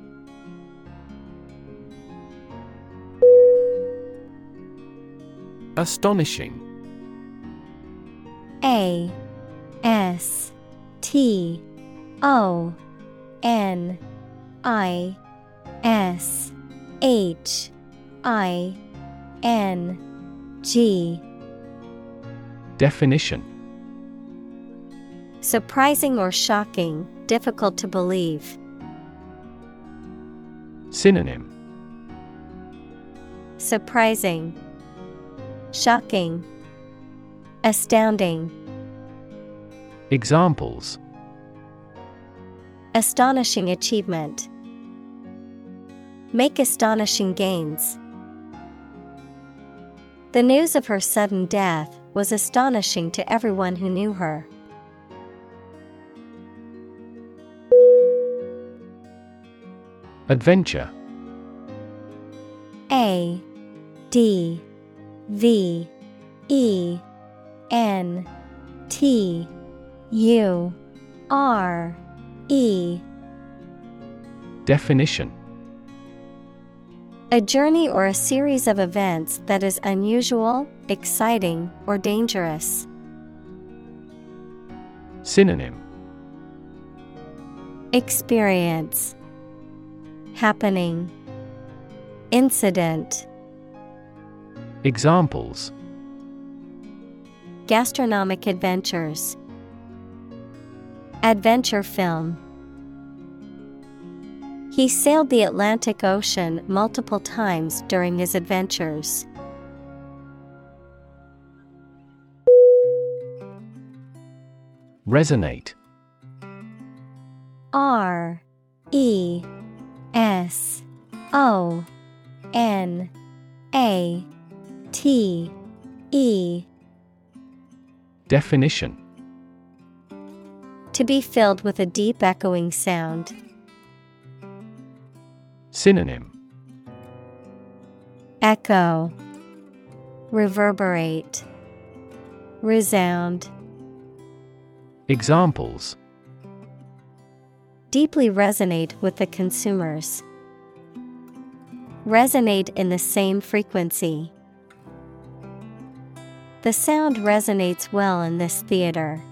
Astonishing A S T O N I S H I N G Definition Surprising or shocking, difficult to believe. Synonym Surprising, Shocking, Astounding. Examples Astonishing achievement. Make astonishing gains. The news of her sudden death was astonishing to everyone who knew her. Adventure. A D V E N T U R E. Definition. A journey or a series of events that is unusual, exciting, or dangerous. Synonym. Experience. Happening. Incident. Examples. Gastronomic adventures. Adventure film. He sailed the Atlantic Ocean multiple times during his adventures. Resonate. R E S O N A T E. Definition. To be filled with a deep echoing sound. Synonym. Echo. Reverberate. Resound Examples Deeply resonate with the consumers. Resonate in the same frequency. The sound resonates well in this theater.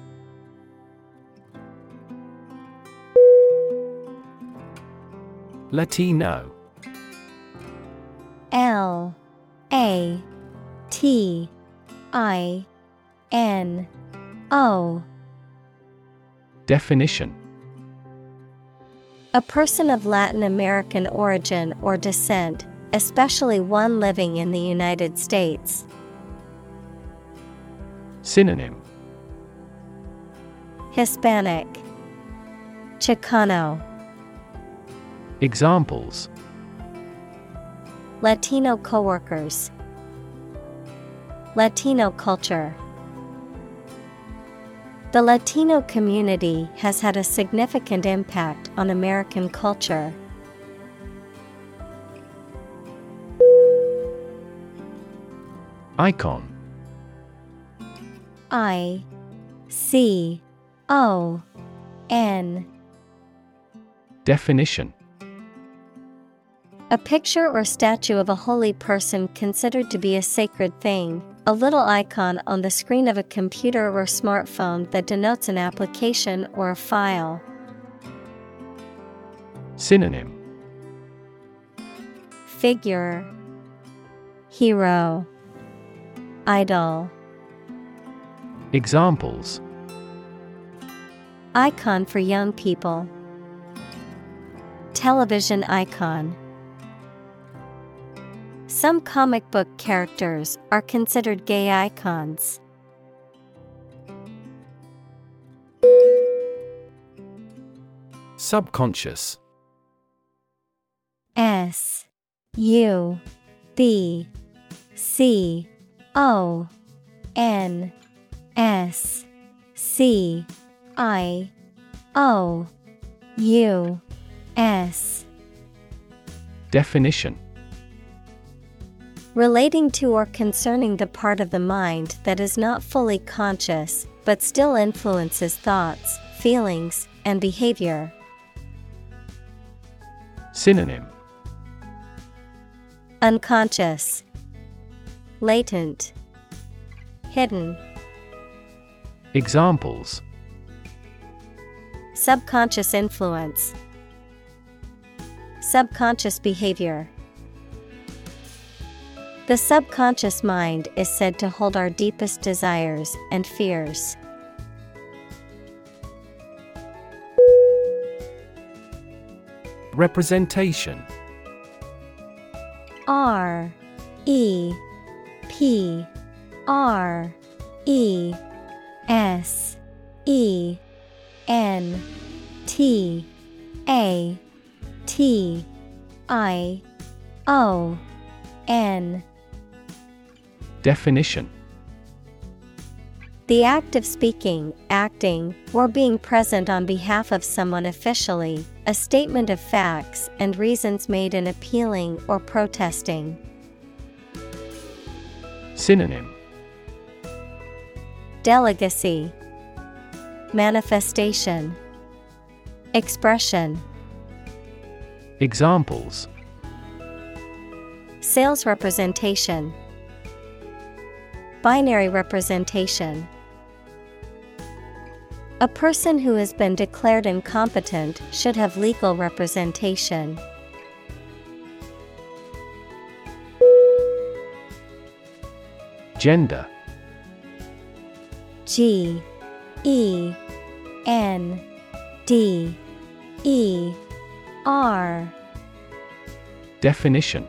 Latino L A T I N O Definition. A person of Latin American origin or descent, especially one living in the United States. Synonym. Hispanic. Chicano. Examples. Latino coworkers. Latino culture The Latino community has had a significant impact on American culture. Icon. I C O N. Definition. A picture or statue of a holy person considered to be a sacred thing, a little icon on the screen of a computer or smartphone that denotes an application or a file. Synonym Figure Hero Idol Examples Icon for young people. Television icon. Some comic book characters are considered gay icons. Subconscious. S U B C O N S C I O U S. Definition Relating to or concerning the part of the mind that is not fully conscious, but still influences thoughts, feelings, and behavior. Synonym. Unconscious, Latent, Hidden, Examples. Subconscious influence, Subconscious behavior. The subconscious mind is said to hold our deepest desires and fears. Representation R E P R E S E N T A T I O N Definition. The act of speaking, acting, or being present on behalf of someone officially, a statement of facts and reasons made in appealing or protesting. Synonym. Delegacy, Manifestation, Expression. Examples. Sales representation, Binary representation. A person who has been declared incompetent should have legal representation. Gender G E N D E R Definition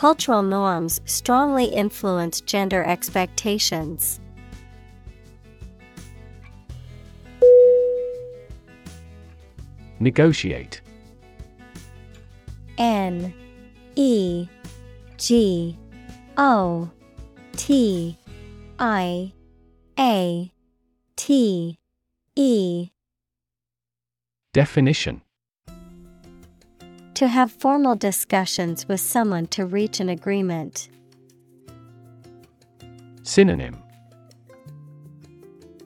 Cultural norms strongly influence gender expectations. Negotiate. N E G O T I A T E. Definition To have formal discussions with someone to reach an agreement. Synonym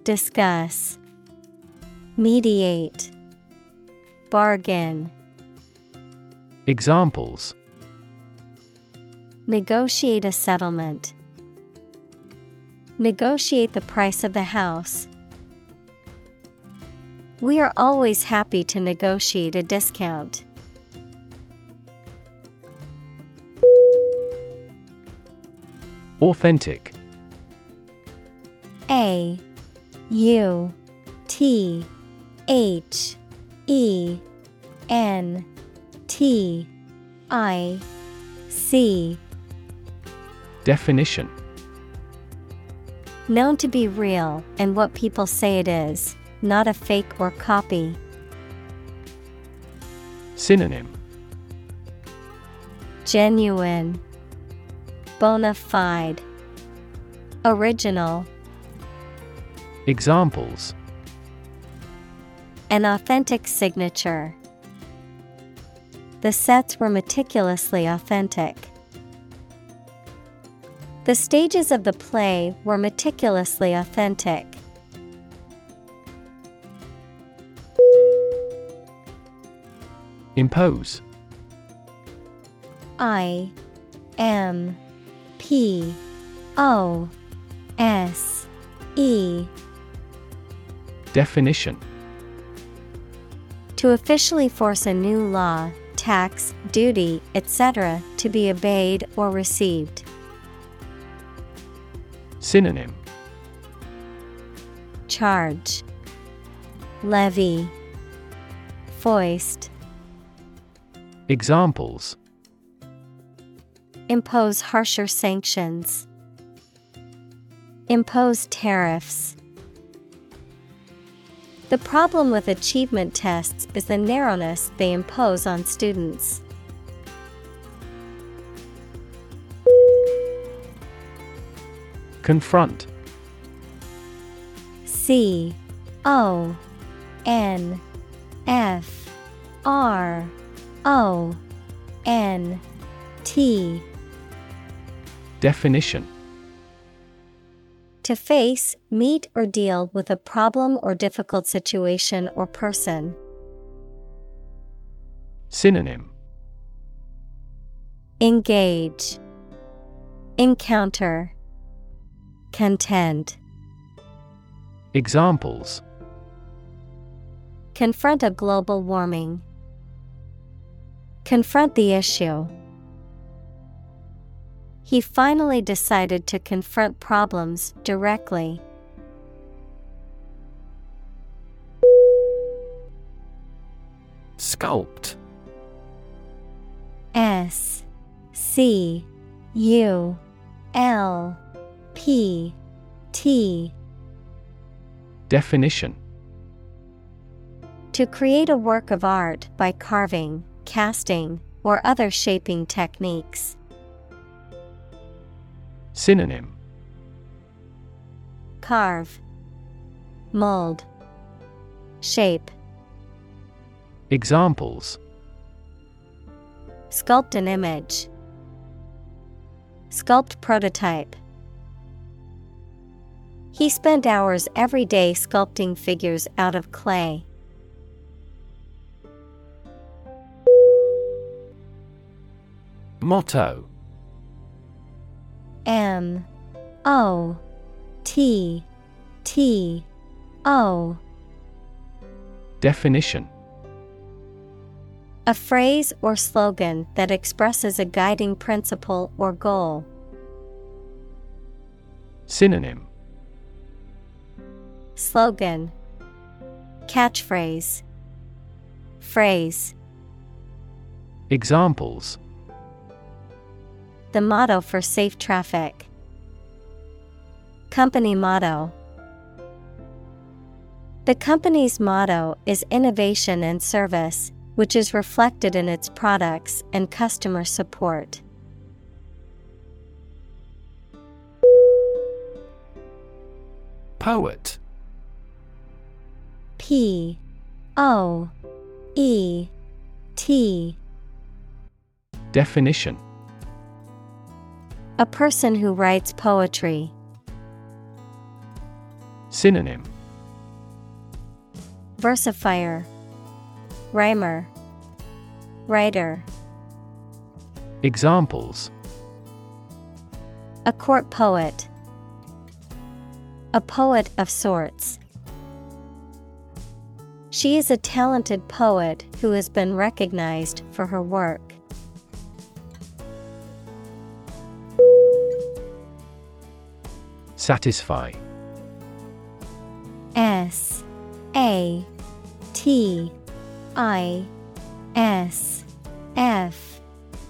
Discuss, Mediate, Bargain. Examples Negotiate a settlement. Negotiate the price of the house. We are always happy to negotiate a discount. Authentic. A U T H E N T I C. Definition. Known to be real and what people say it is, not a fake or copy. Synonym. Genuine, Bona fide, Original. Examples An authentic signature. The sets were meticulously authentic. The stages of the play were meticulously authentic. Impose I M P O S E Definition To officially force a new law, tax, duty, etc., to be obeyed or received. Synonym Charge, Levy, Foist. Examples Impose harsher sanctions. Impose tariffs. The problem with achievement tests is the narrowness they impose on students. Confront C O N F R O N T Definition To face, meet, or deal with a problem or difficult situation or person. Synonym Engage, Encounter, Contend. Examples Confront a global warming. Confront the issue. He finally decided to confront problems directly. Sculpt. S C U L P T Definition To create a work of art by carving, casting, or other shaping techniques. Synonym Carve, Mold, Shape. Examples Sculpt an image. Sculpt prototype. He spent hours every day sculpting figures out of clay. Motto M O T T O. Definition. A phrase or slogan that expresses a guiding principle or goal. Synonym. Slogan. Catchphrase. Phrase. Examples The motto for safe traffic. Company motto. The company's motto is innovation and service, which is reflected in its products and customer support. Poet. P. O. E. T. Definition A person who writes poetry. Synonym Versifier Rhymer Writer Examples A court poet. A poet of sorts. She is a talented poet who has been recognized for her work. Satisfy S A T I S F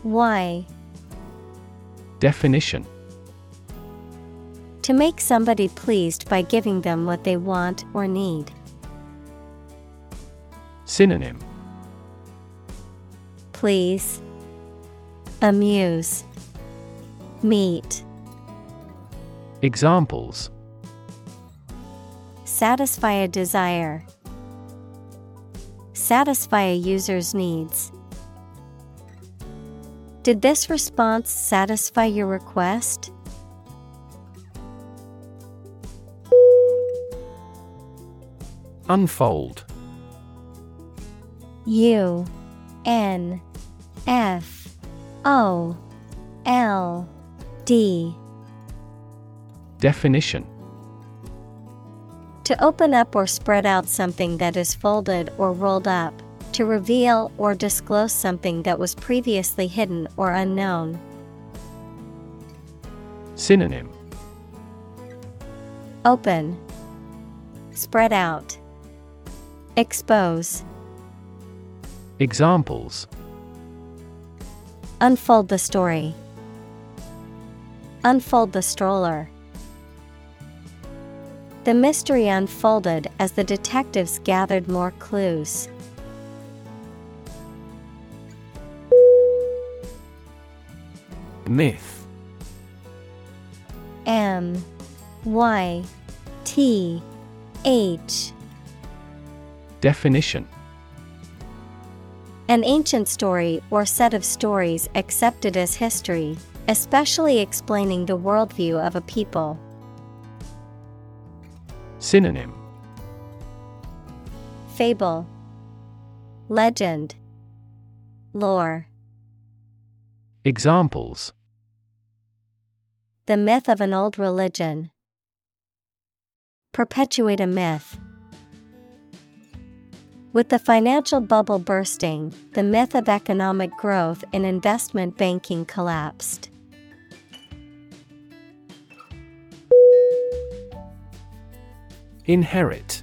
Y Definition To make somebody pleased by giving them what they want or need. Synonym Please. Amuse. Meet. Examples Satisfy a desire. Satisfy a user's needs. Did this response satisfy your request? Unfold U N F O L D Definition. To open up or spread out something that is folded or rolled up, to reveal or disclose something that was previously hidden or unknown. Synonym. Open, Spread out, Expose, Examples. Unfold the story, Unfold the stroller. The mystery unfolded as the detectives gathered more clues. Myth. M. Y. T. H. Definition. An ancient story or set of stories accepted as history, especially explaining the worldview of a people. Synonym Fable, Legend, Lore. Examples The myth of an old religion. Perpetuate a myth. With the financial bubble bursting, the myth of economic growth in investment banking collapsed. Inherit.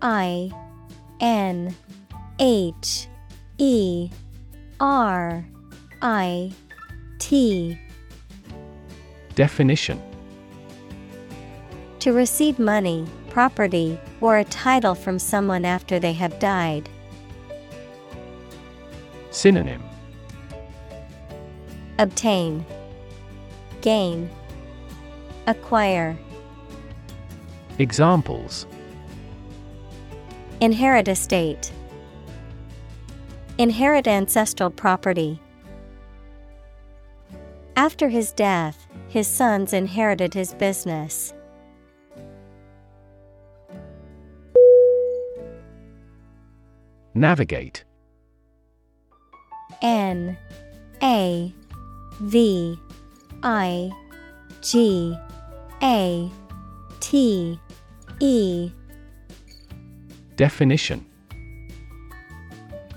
I N H E R I T. Definition To receive money, property, or a title from someone after they have died. Synonym Obtain, Gain, Acquire. Examples Inherit estate. Inherit ancestral property. After his death, his sons inherited his business. Navigate. N A V I G A T E Definition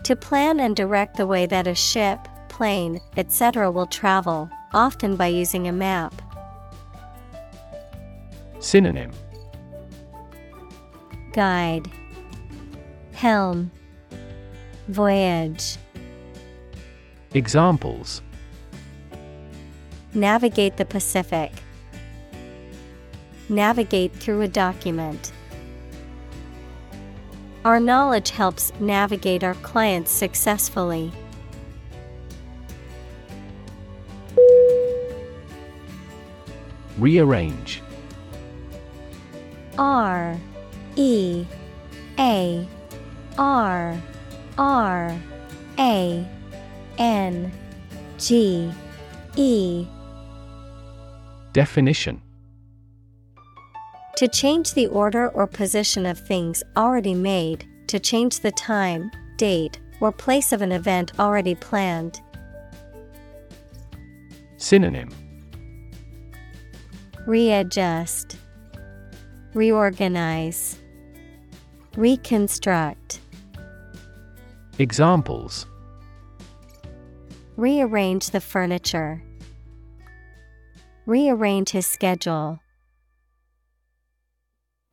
To plan and direct the way that a ship, plane, etc. will travel, often by using a map. Synonym Guide Helm Voyage Examples Navigate the Pacific. Navigate through a document. Our knowledge helps navigate our clients successfully. Rearrange. R E A R R A N G E Definition To change the order or position of things already made, to change the time, date, or place of an event already planned. Synonym Readjust, Reorganize, Reconstruct. Examples Rearrange the furniture. Rearrange his schedule.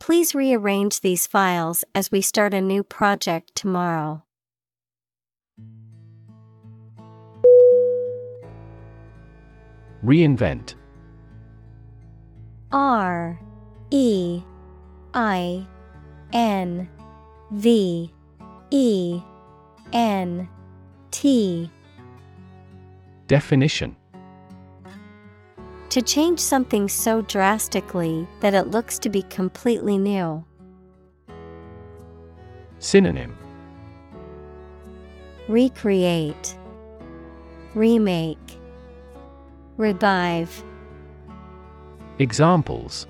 Please rearrange these files as we start a new project tomorrow. Reinvent. R E I N V E N T Definition To change something so drastically that it looks to be completely new. Synonym Recreate, Remake, Revive. Examples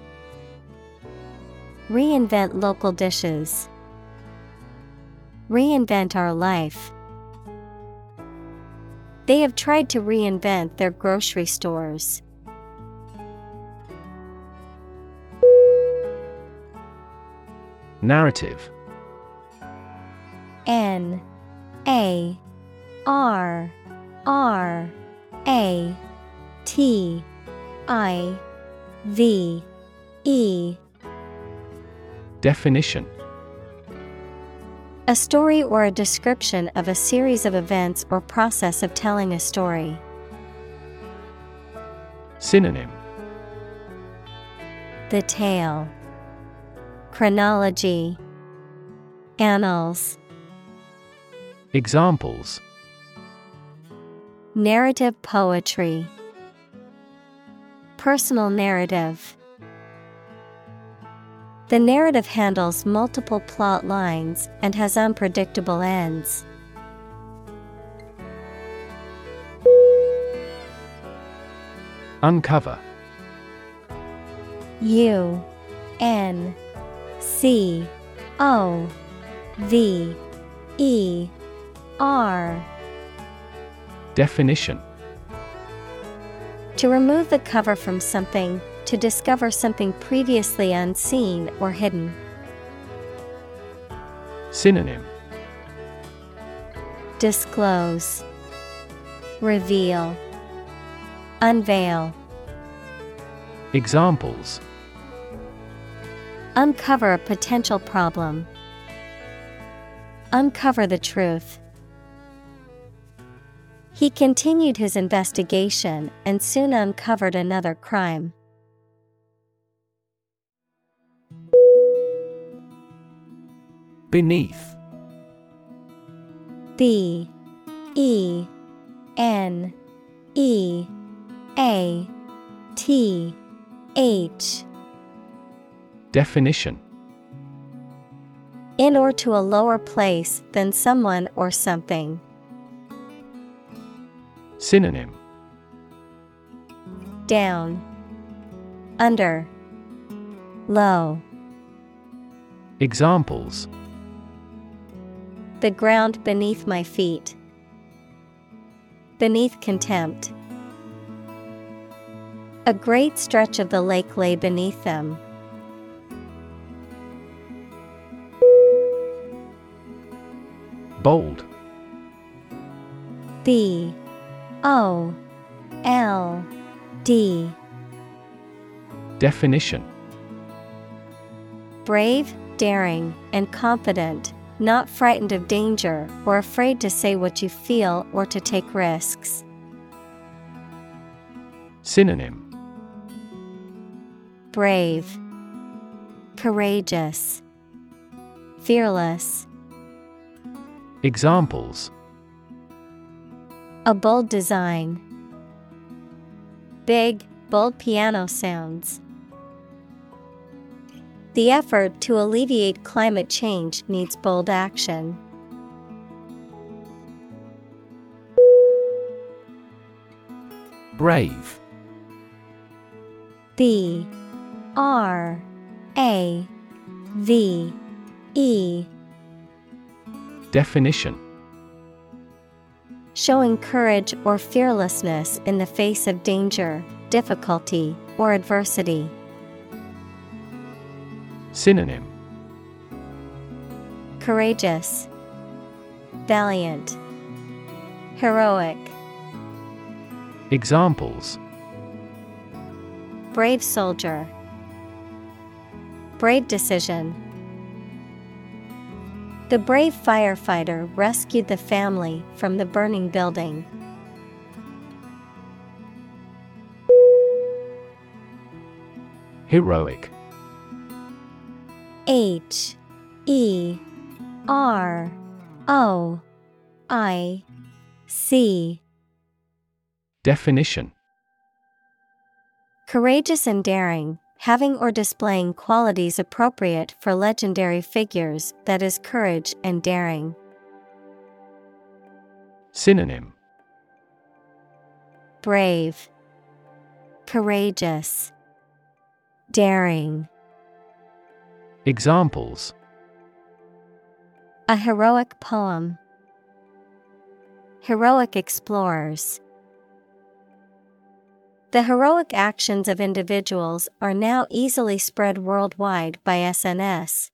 Reinvent local dishes. Reinvent our life. They have tried to reinvent their grocery stores. Narrative. N A R R A T I V E. Definition. A story or a description of a series of events or process of telling a story. Synonym. The tale, Chronology, Annals, Examples. Narrative poetry, Personal narrative. The narrative handles multiple plot lines and has unpredictable ends. Uncover. U N C O V E R. Definition. To remove the cover from something, to discover something previously unseen or hidden. Synonym. Disclose, Reveal, Unveil. Examples Uncover a potential problem. Uncover the truth. He continued his investigation and soon uncovered another crime. Beneath B E N E A T H Definition In or to a lower place than someone or something. Synonym Down, Under, Low. Examples The ground beneath my feet. Beneath contempt. A great stretch of the lake lay beneath them. Bold. B O L D. Definition. Brave, daring, and confident, not frightened of danger or afraid to say what you feel or to take risks. Synonym. Brave, Courageous, Fearless. Examples A bold design. Big, bold piano sounds. The effort to alleviate climate change needs bold action. Brave B R A V E Definition Showing courage or fearlessness in the face of danger, difficulty, or adversity. Synonym Courageous, Valiant, Heroic. Examples Brave soldier. Brave decision. The brave firefighter rescued the family from the burning building. Heroic. H E R O I C. Definition. Courageous and daring, having or displaying qualities appropriate for legendary figures, that is, courage and daring. Synonym Brave, Courageous, Daring. Examples A heroic poem. Heroic explorers. The heroic actions of individuals are now easily spread worldwide by SNS.